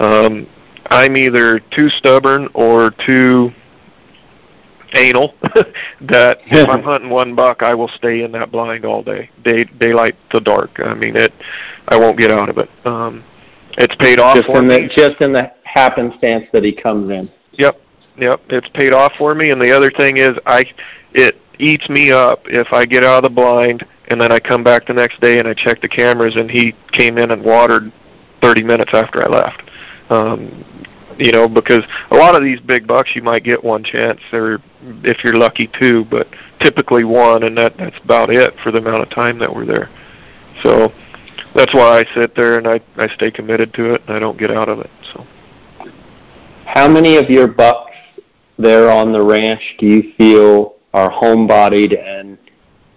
Um, I'm either too stubborn or too anal <laughs> that if I'm <laughs> hunting one buck, I will stay in that blind all day, day daylight to dark. I mean it, I won't get out of it. Um, it's paid off just for in me. the just in the happenstance that he comes in. Yep, yep. It's paid off for me. And the other thing is, I it eats me up if I get out of the blind and then I come back the next day and I check the cameras and he came in and watered 30 minutes after I left. Um, you know, because a lot of these big bucks you might get one chance or if you're lucky two, but typically one and that that's about it for the amount of time that we're there. So that's why I sit there and I I stay committed to it and I don't get out of it. So How many of your bucks there on the ranch do you feel are home-bodied and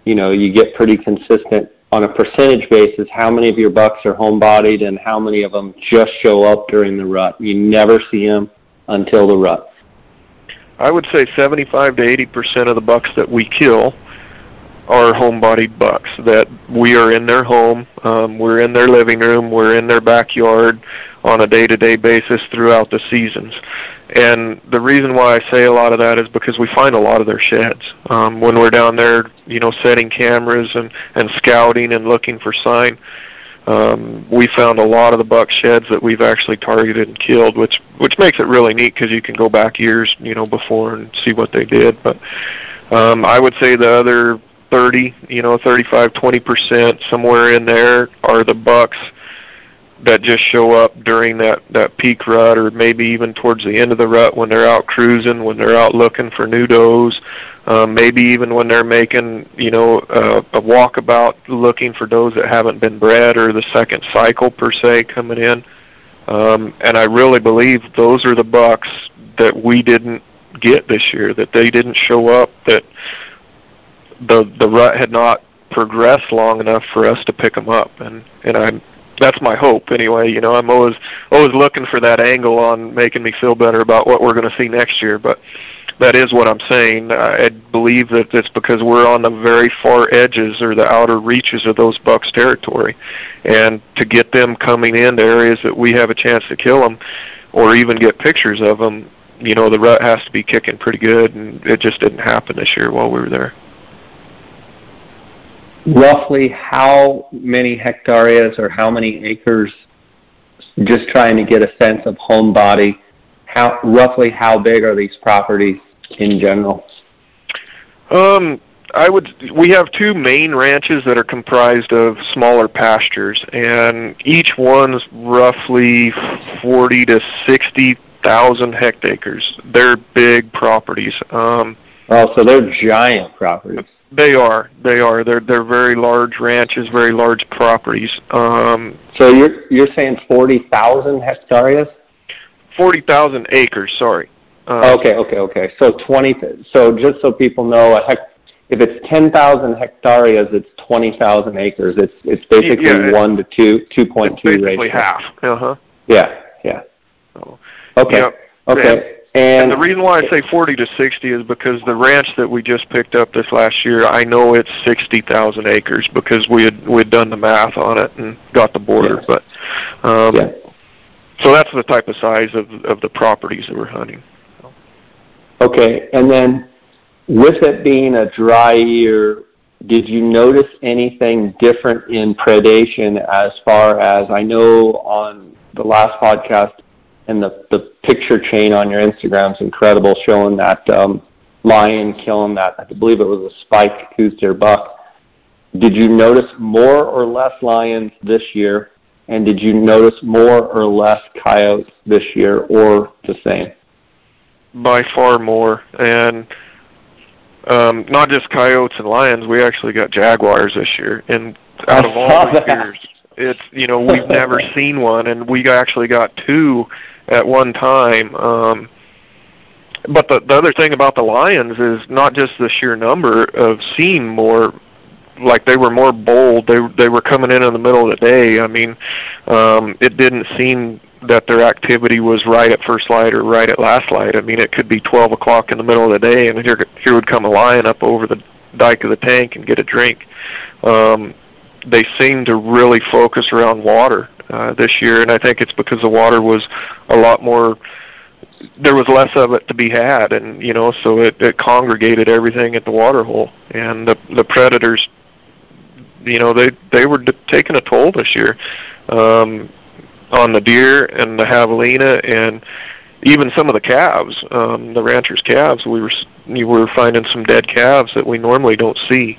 you know you get pretty consistent on a percentage basis? How many of your bucks are home-bodied and how many of them just show up during the rut? You never see them until the rut. I would say 75 to 80 percent of the bucks that we kill are home-bodied bucks. That we are in their home, um, we're in their living room, we're in their backyard on a day-to-day basis throughout the seasons. And the reason why I say a lot of that is because we find a lot of their sheds um, when we're down there, you know, setting cameras and and scouting and looking for sign. Um, we found a lot of the buck sheds that we've actually targeted and killed, which which makes it really neat because you can go back years, you know, before and see what they did. But um, I would say the other 30, you know, 35, 20 percent somewhere in there are the bucks that just show up during that that peak rut or maybe even towards the end of the rut when they're out cruising when they're out looking for new does um, maybe even when they're making you know a walkabout looking for does that haven't been bred or the second cycle per se coming in. Um, and I really believe those are the bucks that we didn't get this year that they didn't show up that the the rut had not progressed long enough for us to pick them up. And and I'm that's my hope anyway. You know, I'm always always looking for that angle on making me feel better about what we're going to see next year. But that is what I'm saying. I believe that it's because we're on the very far edges or the outer reaches of those bucks' territory, and to get them coming into areas that we have a chance to kill them, or even get pictures of them, you know, the rut has to be kicking pretty good, and it just didn't happen this year while we were there roughly how many hectares or how many acres, just trying to get a sense of home body, how roughly how big are these properties in general? Um, I would. We have two main ranches that are comprised of smaller pastures, and each one's roughly forty to sixty thousand hectares. They're big properties. Um, oh, so they're giant properties. They are. They are. They're they're very large ranches, very large properties. Um, so you're you're saying forty thousand hectares? Forty thousand acres. Sorry. Uh, okay. Okay. Okay. So twenty. So just so people know, a hec- if it's ten thousand hectares, it's twenty thousand acres. It's it's basically yeah, one to two two point two basically ratio. half. Uh huh. Yeah. Yeah. So, okay. Okay. And, and, the reason why I say 40 to 60 is because the ranch that we just picked up this last year, I know it's 60,000 acres because we had we had done the math on it and got the border. But um, yeah. so that's the type of size of of the properties that we're hunting. Okay, and then with it being a dry year, did you notice anything different in predation as far as I know on the last podcast and the, the picture chain on your Instagram is incredible showing that um, lion killing that, I believe it was a spike deer buck. Did you notice more or less lions this year? And did you notice more or less coyotes this year or the same? By far more. And um, not just coyotes and lions, we actually got jaguars this year. And out of <laughs> all the years, it's you know we've never <laughs> seen one, and we actually got two at one time. Um, but the the other thing about the lions is not just the sheer number of seeing more like they were more bold they they were coming in in the middle of the day. I mean um it didn't seem that their activity was right at first light or right at last light. I mean it could be twelve o'clock in the middle of the day and here here would come a lion up over the dike of the tank and get a drink. Um they seemed to really focus around water uh, this year, and I think it's because the water was a lot more. There was less of it to be had, and you know, so it, it congregated everything at the water hole, and the the predators, you know, they they were taking a toll this year um, on the deer and the javelina and even some of the calves, um, the ranchers' calves. We were we were finding some dead calves that we normally don't see,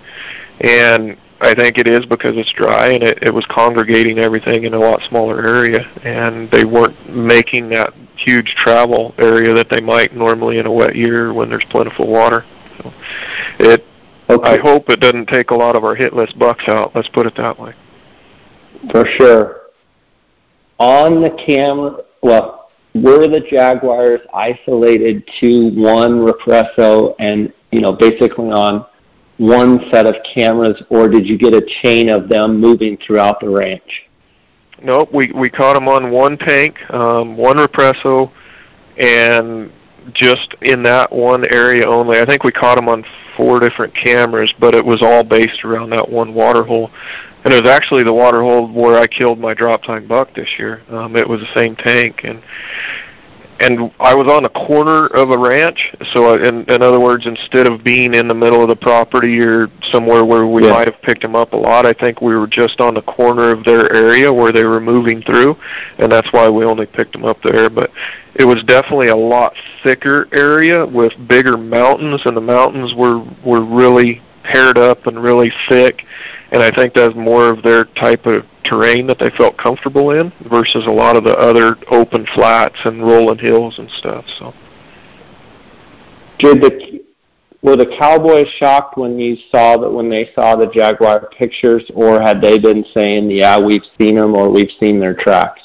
and I think it is because it's dry and it, it was congregating everything in a lot smaller area, and they weren't making that huge travel area that they might normally in a wet year when there's plentiful water. So it, okay. I hope it doesn't take a lot of our hit list bucks out. Let's put it that way. For sure. On the camera, well, were the Jaguars isolated to one Represo and you know basically on one set of cameras, or did you get a chain of them moving throughout the ranch? Nope, we we caught them on one tank, um, one represo, and just in that one area only. I think we caught them on four different cameras, but it was all based around that one water hole. And it was actually the water hole where I killed my drop tine buck this year. Um, it was the same tank, and and I was on a corner of a ranch. So, in, in other words, instead of being in the middle of the property or somewhere where we yeah. might have picked them up a lot, I think we were just on the corner of their area where they were moving through, and that's why we only picked them up there. But it was definitely a lot thicker area with bigger mountains, and the mountains were were really paired up and really thick. And I think that's more of their type of terrain that they felt comfortable in versus a lot of the other open flats and rolling hills and stuff. So, did the were the Cowboys shocked when you saw that when they saw the Jaguar pictures, or had they been saying, "Yeah, we've seen them," or "We've seen their tracks"?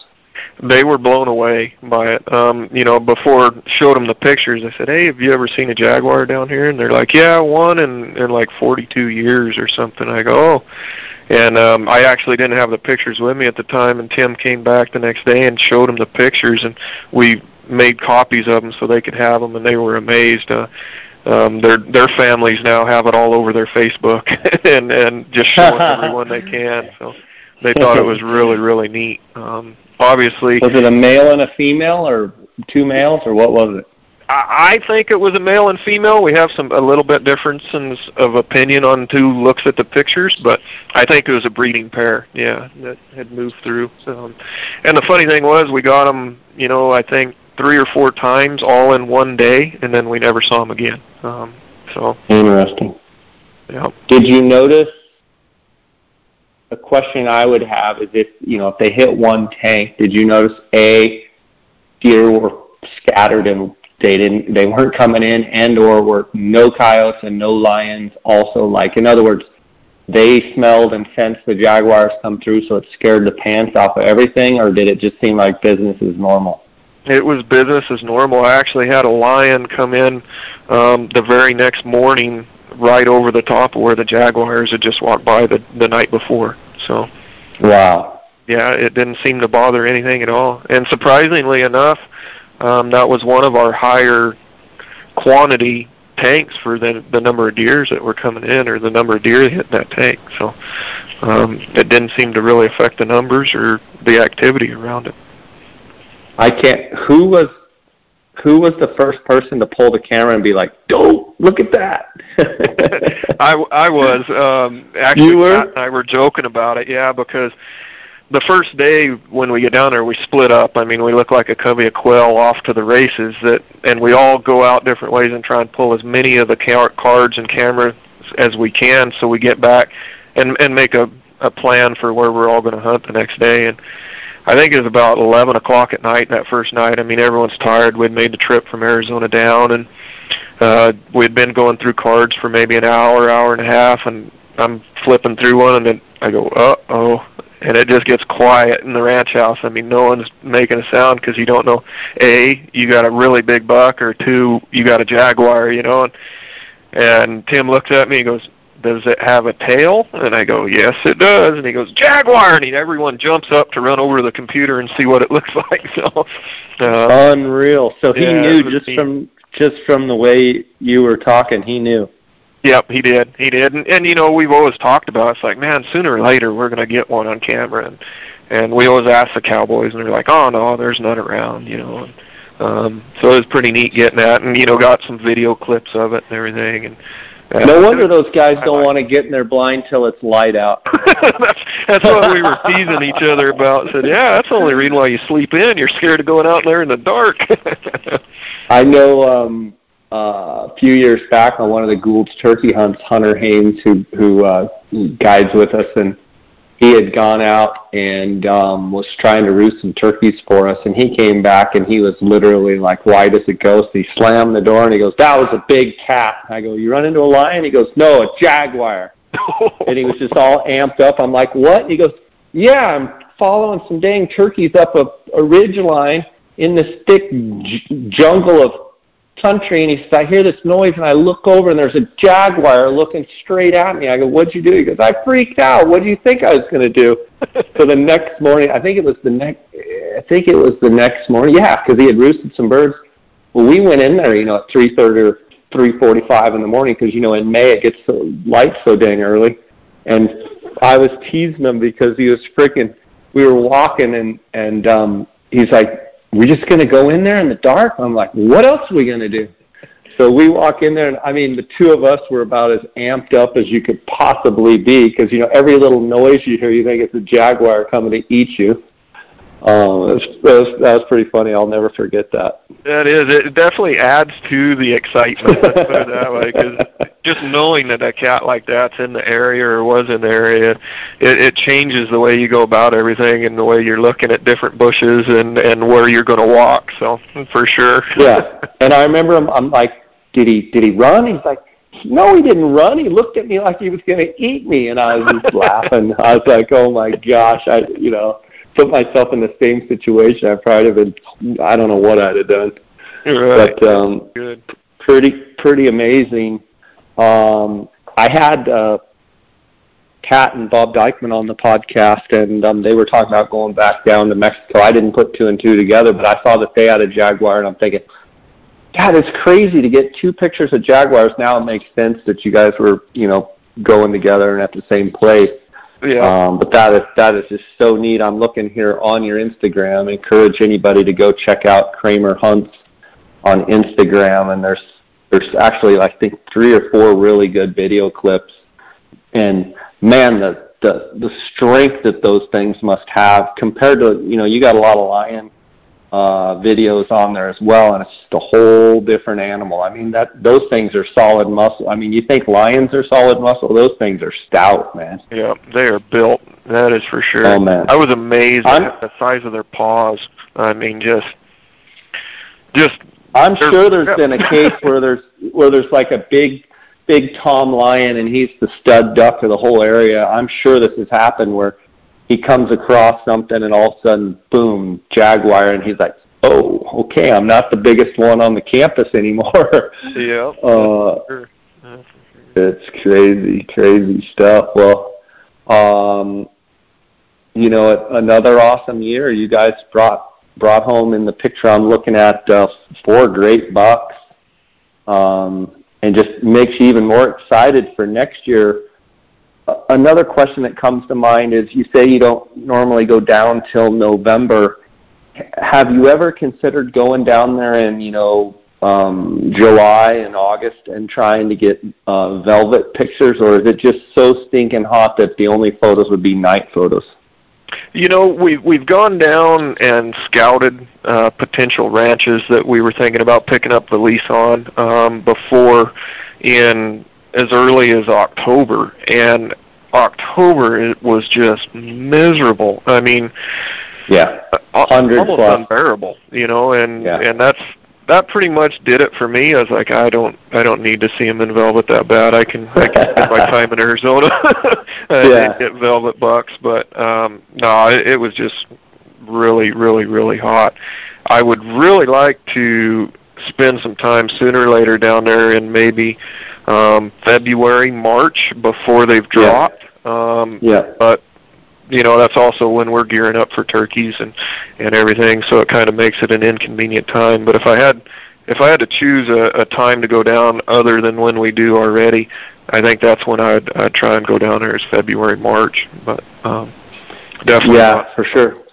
They were blown away by it. Um, you know, before showed them the pictures, I said, "Hey, have you ever seen a Jaguar down here?" And they're like, "Yeah, one in in like 42 years or something." I go, "Oh." And um, I actually didn't have the pictures with me at the time, and Tim came back the next day and showed him the pictures, and we made copies of them so they could have them, and they were amazed. Uh, um, their their families now have it all over their Facebook, <laughs> and and just showing <laughs> everyone they can. So they thought it was really really neat. Um, obviously, was it a male and a female, or two males, or what was it? I think it was a male and female. We have some a little bit differences of opinion on who looks at the pictures, but I think it was a breeding pair. Yeah, that had moved through. So, and the funny thing was, we got them. You know, I think three or four times all in one day, and then we never saw them again. Um, so interesting. Yeah. Did you notice? A question I would have is if you know if they hit one tank, did you notice a deer were scattered and they didn't they weren't coming in and or were no coyotes and no lions also? Like in other words they smelled and sensed the jaguars come through so it scared the pants off of everything or did it just seem like business as normal? It was business as normal. I actually had a lion come in um the very next morning right over the top of where the jaguars had just walked by the the night before so wow yeah it didn't seem to bother anything at all and surprisingly enough um, that was one of our higher quantity tanks for the the number of deers that were coming in or the number of deer hitting that tank. So um, it didn't seem to really affect the numbers or the activity around it. I can't. Who was who was the first person to pull the camera and be like, "Don't Look at that. <laughs> I I was um actually you were? Pat and I were joking about it, yeah, because the first day when we get down there, we split up. I mean, we look like a covey of quail off to the races. That, and we all go out different ways and try and pull as many of the cards and cameras as we can, so we get back and and make a a plan for where we're all going to hunt the next day. And I think it was about 11 o'clock at night that first night. I mean, everyone's tired. We'd made the trip from Arizona down, and uh, we'd been going through cards for maybe an hour, hour and a half, and I'm flipping through one, and then I go, uh oh, and it just gets quiet in the ranch house. I mean, no one's making a sound because you don't know. A, you got a really big buck, or two, you got a jaguar. You know, and and Tim looks at me and goes, "Does it have a tail?" And I go, "Yes, it does." And he goes, "Jaguar!" And he, everyone jumps up to run over to the computer and see what it <laughs> looks like. So uh, unreal. So he yeah, knew just neat. from just from the way you were talking. He knew. Yep, he did. He did. And, and you know, we've always talked about it's like, man, sooner or later we're going to get one on camera and and we always ask the cowboys and they're like, "Oh no, there's none around," you know. And, um so it was pretty neat getting that and you know, got some video clips of it and everything and no wonder those guys don't want to get in their blind till it's light out. <laughs> that's that's what we were teasing each other about. Said, yeah, that's the only reason why you sleep in. You're scared of going out there in the dark. <laughs> I know um uh, a few years back on one of the Gould's turkey hunts, Hunter Haynes, who who uh, guides with us, and he had gone out and um, was trying to roost some turkeys for us, and he came back and he was literally like white as a ghost. He slammed the door and he goes, "That was a big cat." I go, "You run into a lion?" He goes, "No, a jaguar." <laughs> and he was just all amped up. I'm like, "What?" And he goes, "Yeah, I'm following some dang turkeys up a, a ridge line in this thick j- jungle of country and he says, I hear this noise and I look over and there's a jaguar looking straight at me. I go, what'd you do? He goes, I freaked out. What do you think I was to do? <laughs> so the next morning, I think it was the next, I think it was the next morning. Yeah, because he had roosted some birds. Well, we went in there, you know, at 3.30 or 3.45 in the morning because, you know, in May it gets so light so dang early. And I was teasing him because he was freaking, we were walking and, and um, he's like, we're just going to go in there in the dark? I'm like, what else are we going to do? So we walk in there, and I mean, the two of us were about as amped up as you could possibly be because, you know, every little noise you hear, you think it's a jaguar coming to eat you. Um, that was, that that was pretty funny. I'll never forget that. That is. It definitely adds to the excitement. Put it that way. Cause <laughs> just knowing that a cat like that's in the area or was in the area, it, it changes the way you go about everything and the way you're looking at different bushes and and where you're going to walk. So for sure. yeah. <laughs> And I remember him. I'm like, did he did he run? He's like, no, he didn't run. He looked at me like he was going to eat me, and I was just laughing. I was like, oh my gosh, I you know put myself in the same situation, I probably have been I don't know what I'd have done. Right. But um Good. pretty pretty amazing. Um I had uh Pat and Bob Dykeman on the podcast, and um, they were talking about going back down to Mexico. I didn't put two and two together, but I saw that they had a Jaguar, and I'm thinking, God, it's crazy to get two pictures of Jaguars. Now it makes sense that you guys were, you know, going together and at the same place. Yeah. Um, but that is that is just so neat. I'm looking here on your Instagram. Encourage anybody to go check out Kramer Hunts on Instagram, and there's there's actually I think three or four really good video clips. And man, the the the strength that those things must have compared to you know you got a lot of lion uh, videos on there as well, and it's just a whole different animal. I mean, that those things are solid muscle. I mean, you think lions are solid muscle? Those things are stout, man. Yeah, they are built. That is for sure. Oh man, I was amazed I'm, at the size of their paws. I mean, just, just. I'm sure there's been a case where there's where there's like a big, big Tom lion, and he's the stud duck of the whole area. I'm sure this has happened where he comes across something and all of a sudden, boom, Jaguar, and he's like, oh, okay, I'm not the biggest one on the campus anymore. <laughs> yeah. <laughs> Uh, sure. It's crazy, crazy stuff. Well, um, you know, another awesome year. You guys brought brought home in the picture. I'm looking at uh, four great bucks, um, and just makes you even more excited for next year another question that comes to mind is you say you don't normally go down till November. Have you ever considered going down there in, you know, um, July and August and trying to get uh, velvet pictures, or is it just so stinking hot that the only photos would be night photos? You know, we've we've gone down and scouted uh, potential ranches that we were thinking about picking up the lease on um, before in as early as October, and October it was just miserable. I mean, yeah, hundred almost plus. unbearable. You know, and yeah. and that's that pretty much did it for me. I was like, I don't, I don't need to see him in velvet that bad. I can, I can spend my <laughs> time in Arizona <laughs> and yeah. get velvet bucks. But um, no, it, it was just really, really, really hot. I would really like to spend some time sooner or later down there and maybe um, February, March before they've dropped. Yeah. Um, yeah. But you know that's also when we're gearing up for turkeys and and everything so it kind of makes it an inconvenient time but if i had if i had to choose a, a time to go down other than when we do already i think that's when i'd, I'd try and go down there is february march but um definitely yeah not. for sure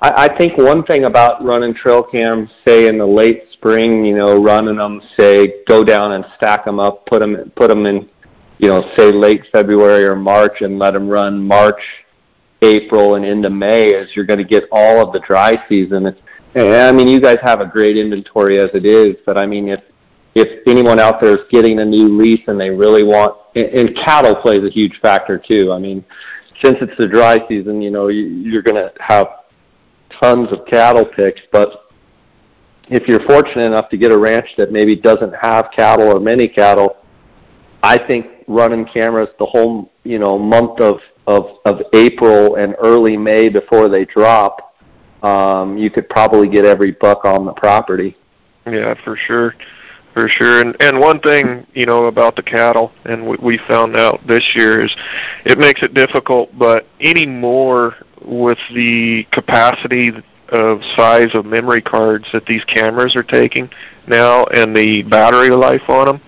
I, I think one thing about running trail cams, say in the late spring, you know, running them, say, go down and stack them up, put them, put them in you know, say late February or March and let them run March, April, and into May as you're going to get all of the dry season. And I mean, you guys have a great inventory as it is, but I mean, if if anyone out there is getting a new lease and they really want, and, and cattle plays a huge factor too. I mean, since it's the dry season, you know, you, you're going to have tons of cattle picks, but if you're fortunate enough to get a ranch that maybe doesn't have cattle or many cattle, I think running cameras the whole you know month of of, of April and early May before they drop, um, you could probably get every buck on the property. Yeah, for sure, for sure. And and one thing you know about the cattle, and we, we found out this year is, it makes it difficult. But anymore with the capacity of size of memory cards that these cameras are taking now, and the battery life on them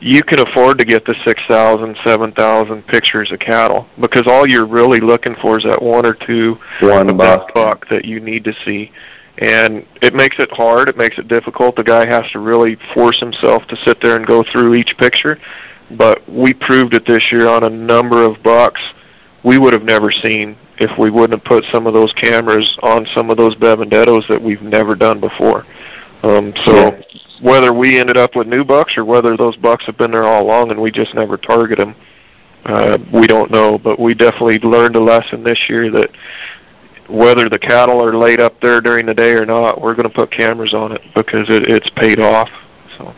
you can afford to get the 6,000, 7,000 pictures of cattle because all you're really looking for is that one or two one buck. buck that you need to see. And it makes it hard. It makes it difficult. The guy has to really force himself to sit there and go through each picture. But we proved it this year on a number of bucks we would have never seen if we wouldn't have put some of those cameras on some of those bebederos that we've never done before. Um, so yeah. whether we ended up with new bucks or whether those bucks have been there all along and we just never target them, uh, we don't know. But we definitely learned a lesson this year that whether the cattle are laid up there during the day or not, we're going to put cameras on it because it, it's paid off. So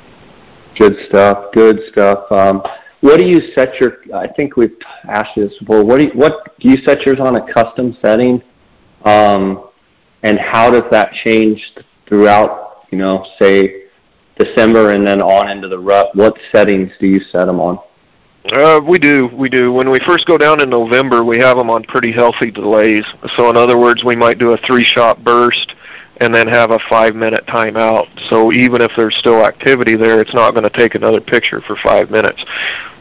good stuff. Good stuff. Um, what do you set your? I think we've asked you this before. What do you, what do you set yours on a custom setting? Um, and how does that change throughout you know, say December and then on into the rut, what settings do you set them on? Uh, we do, we do. When we first go down in November, we have them on pretty healthy delays. So in other words, we might do a three-shot burst and then have a five-minute timeout. So even if there's still activity there, it's not going to take another picture for five minutes.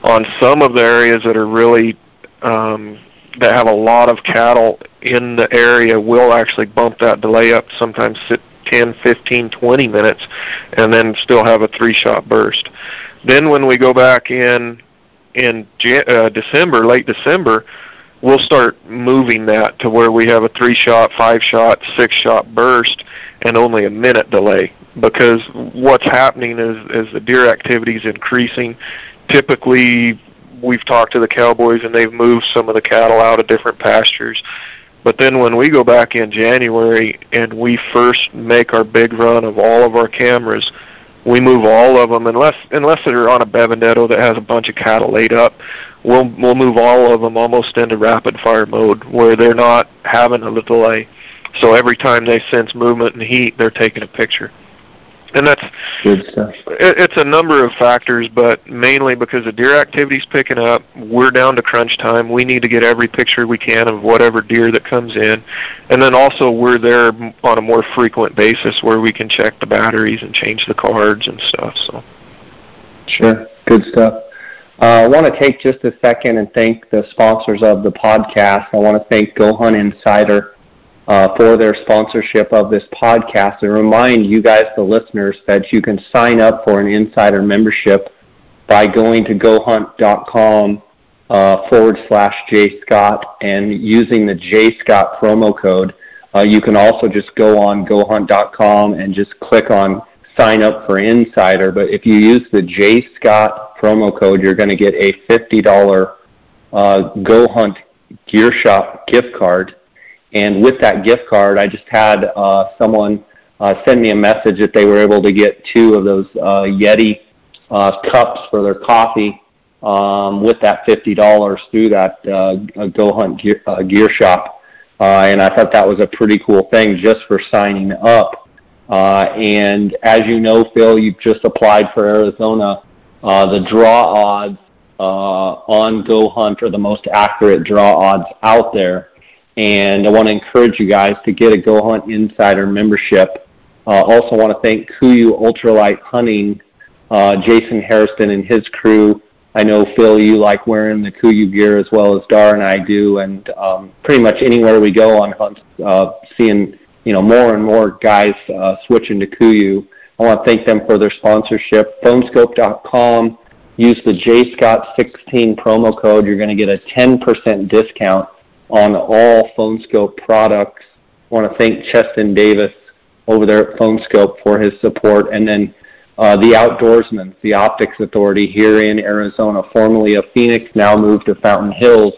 On some of the areas that are really um, that have a lot of cattle in the area, we'll actually bump that delay up. Sometimes sit 10, 15, 20 minutes, and then still have a three-shot burst. Then when we go back in in uh, December, late December, we'll start moving that to where we have a three-shot, five-shot, six-shot burst, and only a minute delay. Because what's happening is, is the deer activity is increasing. Typically, we've talked to the cowboys and they've moved some of the cattle out of different pastures but then when we go back in January and we first make our big run of all of our cameras, we move all of them unless unless they're on a bebedero that has a bunch of cattle laid up. We'll we'll move all of them almost into rapid fire mode where they're not having a little delay. So every time they sense movement and heat, they're taking a picture and that's good stuff. It, it's a number of factors, but mainly because the deer activity's picking up. We're down to crunch time. We need to get every picture we can of whatever deer that comes in, and then also we're there on a more frequent basis where we can check the batteries and change the cards and stuff. So, sure, good stuff. Uh, I want to take just a second and thank the sponsors of the podcast. I want to thank Go Hunt Insider uh, for their sponsorship of this podcast and remind you guys, the listeners, that you can sign up for an insider membership by going to gohunt.com uh, forward slash jscott and using the jscott promo code. Uh, you can also just go on gohunt.com and just click on sign up for Insider. But if you use the jscott promo code, you're going to get a $50 uh, Go Hunt Gear Shop gift card. And with that gift card, I just had uh, someone uh, send me a message that they were able to get two of those uh, Yeti uh, cups for their coffee um, with that $50 through that uh, Go Hunt gear, uh, gear Shop. Uh, and I thought that was a pretty cool thing just for signing up. Uh, and as you know, Phil, you've just applied for Arizona. Uh, the draw odds uh, on Go Hunt are the most accurate draw odds out there. And I want to encourage you guys to get a Go Hunt Insider membership. Uh, also want to thank KUIU Ultralight Hunting, uh, Jason Harrison and his crew. I know Phil, you like wearing the KUIU gear as well as Dar and I do, and um, pretty much anywhere we go on hunts, uh, seeing you know more and more guys uh, switching to KUIU. I want to thank them for their sponsorship. Phoneskope.com use the JScott16 promo code. You're going to get a 10% discount on all PhoneSkope products. I want to thank Cheston Davis over there at PhoneSkope for his support. And then uh, the Outdoorsman, the Optics Authority here in Arizona, formerly of Phoenix, now moved to Fountain Hills.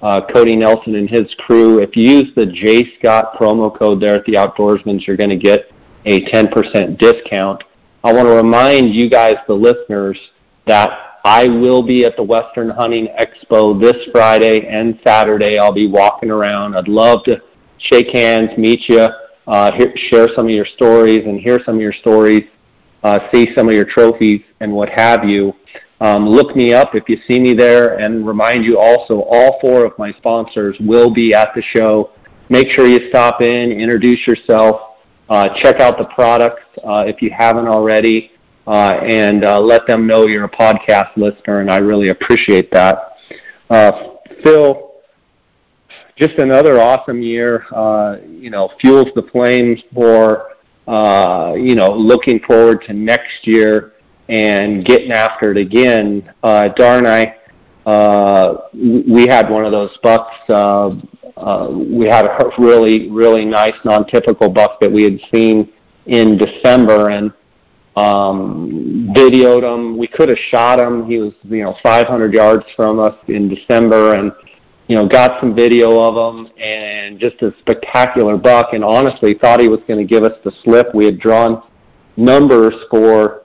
Uh, Cody Nelson and his crew. If you use the J Scott promo code there at the Outdoorsman, you're going to get a 10% discount. I want to remind you guys, the listeners, that I will be at the Western Hunting Expo this Friday and Saturday. I'll be walking around. I'd love to shake hands, meet you, uh, hear, share some of your stories, and hear some of your stories, uh, see some of your trophies, and what have you. Um, look me up if you see me there, and remind you also all four of my sponsors will be at the show. Make sure you stop in, introduce yourself, check out the products uh, if you haven't already uh, and uh, let them know you're a podcast listener, and I really appreciate that. Uh, Phil, just another awesome year. Uh, you know, fuels the flames for uh, you know looking forward to next year and getting after it again. Uh, Darn, I uh, we had one of those bucks. Uh, uh, we had a really really nice non-typical buck that we had seen in December, and um, videoed him. We could have shot him. He was, you know, 500 yards from us in December, and you know, got some video of him, and just a spectacular buck. And honestly, thought he was going to give us the slip. We had drawn numbers for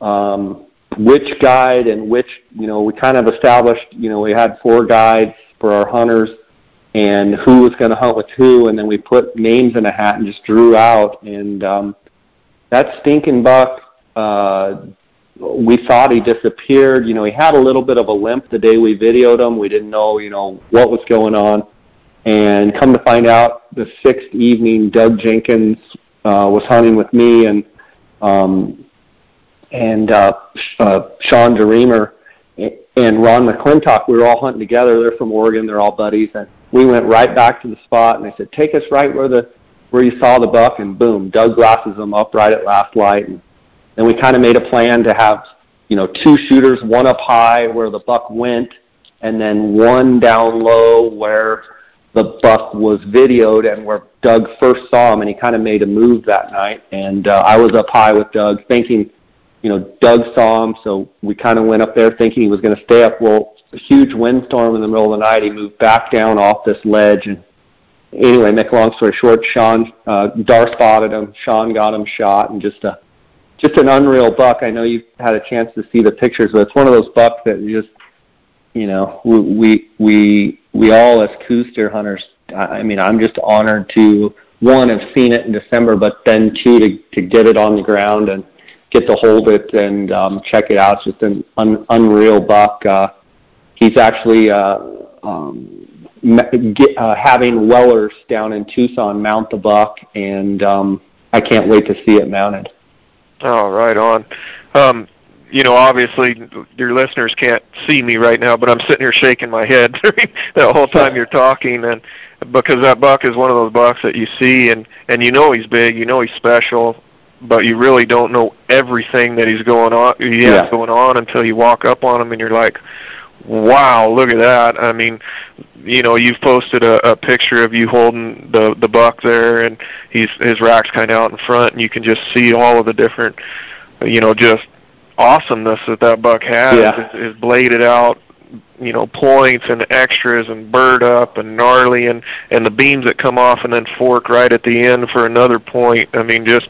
um, which guide and which, you know, we kind of established. You know, we had four guides for our hunters and who was going to hunt with who, and then we put names in a hat and just drew out. And um, that stinking buck uh, we thought he disappeared. You know, he had a little bit of a limp the day we videoed him. We didn't know, you know, what was going on. And come to find out, the sixth evening, Doug Jenkins uh, was hunting with me and um, and uh, uh, Sean DeReamer and Ron McClintock. We were all hunting together. They're from Oregon. They're all buddies. And we went right back to the spot, and they said, "Take us right where the where you saw the buck." And boom, Doug glasses them up right at last light. And then we kind of made a plan to have, you know, two shooters, one up high where the buck went, and then one down low where the buck was videoed and where Doug first saw him, and he kind of made a move that night. And uh, I was up high with Doug, thinking, you know, Doug saw him, so we kind of went up there thinking he was going to stay up. Well, a huge windstorm in the middle of the night. He moved back down off this ledge, and anyway, make a long story short, Sean uh, Dar spotted him. Sean got him shot, and just a just an unreal buck. I know you've had a chance to see the pictures, but it's one of those bucks that just, you know, we we we all as deer hunters. I mean, I'm just honored to one have seen it in December, but then two to to get it on the ground and get to hold it and um, check it out. It's just an un, unreal buck. Uh, he's actually uh, um, get, uh, having Wellers down in Tucson mount the buck, and um, I can't wait to see it mounted. Oh, right on. Um, you know, obviously your listeners can't see me right now, but I'm sitting here shaking my head <laughs> the whole time you're talking, and because that buck is one of those bucks that you see and and you know he's big, you know he's special, but you really don't know everything that he's going on he has Yeah. going on until you walk up on him and you're like, wow, look at that. I mean, you know, you've posted a, a picture of you holding the the buck there, and he's his rack's kind of out in front, and you can just see all of the different, you know, just awesomeness that that buck has. Yeah. His, his bladed out, you know, points and extras and bird up and gnarly, and and the beams that come off and then fork right at the end for another point. I mean, just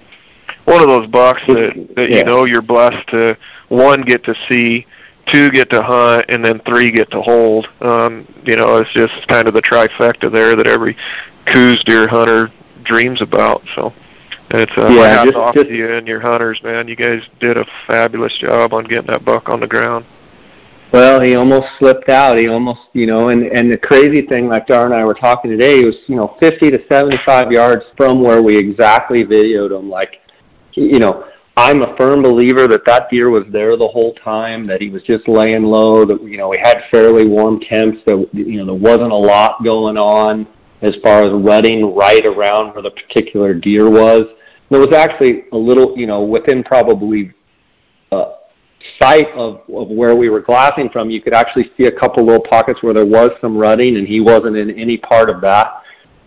one of those bucks that that Yeah. you know you're blessed to one get to see two get to hunt, and then three get to hold. Um, you know, it's just kind of the trifecta there that every Coues deer hunter dreams about. So it's uh, my Yeah, hats just- off just- to you and your hunters, man. You guys did a fabulous job on getting that buck on the ground. Well, he almost slipped out. He almost, you know, and and the crazy thing, like Dar and I were talking today, he was, you know, 50 to 75 yards from where we exactly videoed him. Like, you know, I'm a firm believer that that deer was there the whole time. That he was just laying low. That you know, we had fairly warm temps. That you know, there wasn't a lot going on as far as rutting right around where the particular deer was. There was actually a little, you know, within probably uh, sight of, of where we were glassing from, you could actually see a couple little pockets where there was some rutting, and he wasn't in any part of that.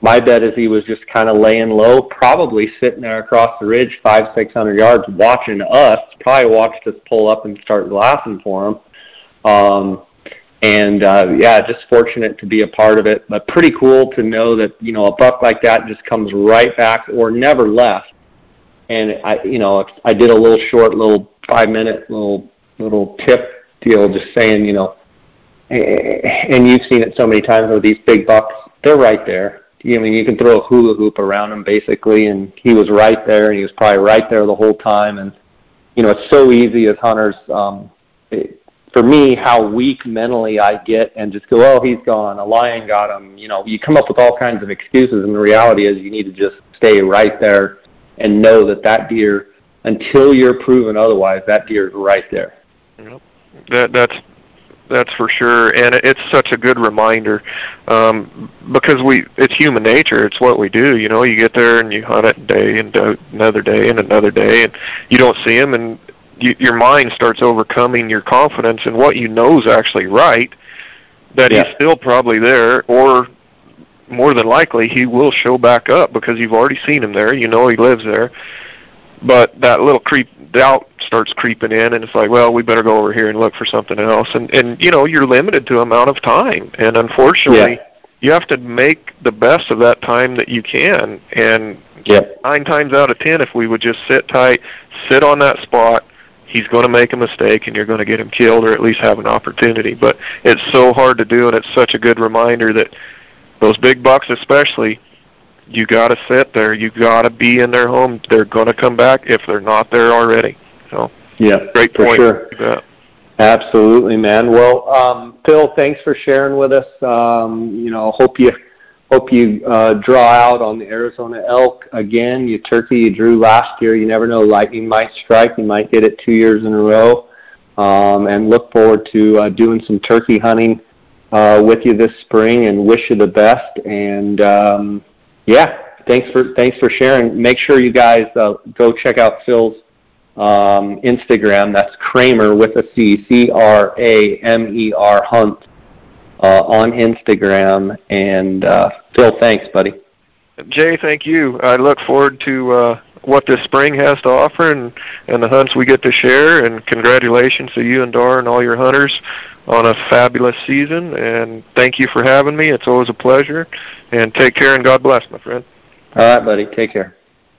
My bet is he was just kind of laying low, probably sitting there across the ridge, five, six hundred yards, watching us. Probably watched us pull up and start glassing for him. Um, and uh, yeah, just fortunate to be a part of it. But pretty cool to know that you know a buck like that just comes right back or never left and I, you know, I did a little short, little five minute, little little tip deal, just saying, you know, and you've seen it so many times with these big bucks, they're right there. I mean, you can throw a hula hoop around him basically, and he was right there, and he was probably right there the whole time. And you know, it's so easy as hunters. Um, it, for me, how weak mentally I get, and just go, oh, he's gone, a lion got him. You know, you come up with all kinds of excuses, and the reality is, you need to just stay right there and know that that deer, until you're proven otherwise, that deer is right there. Yep. That that's that's for sure, and it's such a good reminder um, because we it's human nature. It's what we do. You know, you get there and you hunt it day and do- another day and another day, and you don't see him, and you, your mind starts overcoming your confidence in what you know is actually right. That Yeah. he's still probably there, or more than likely he will show back up because you've already seen him there. You know he lives there. But that little creep doubt starts creeping in and it's like, well, we better go over here and look for something else. And and you know, you're limited to amount of time. And unfortunately, Yeah. you have to make the best of that time that you can. And Yep. nine times out of ten, if we would just sit tight, sit on that spot, he's going to make a mistake and you're going to get him killed or at least have an opportunity. But it's so hard to do, and it's such a good reminder that those big bucks, especially, you got to sit there. You got to be in their home. They're going to come back if they're not there already. So Yeah. great for point. sure. Bet. Absolutely, man. Well, um, Phil, thanks for sharing with us. Um, you know, hope you hope you uh, draw out on the Arizona elk again. You turkey you drew last year. You never know, lightning might strike. You might get it two years in a row. Um, and look forward to uh, doing some turkey hunting uh, with you this spring. And wish you the best. And um, yeah, thanks for thanks for sharing. Make sure you guys uh, go check out Phil's um, Instagram. That's Kramer with a C, C R A M E R Hunt uh, on Instagram. And uh, Phil, thanks, buddy. Jay, thank you. I look forward to uh, what this spring has to offer and, and the hunts we get to share. And congratulations to you and Dar and all your hunters on a fabulous season. And thank you for having me. It's always a pleasure. And take care and God bless, my friend. All right, buddy. Take care.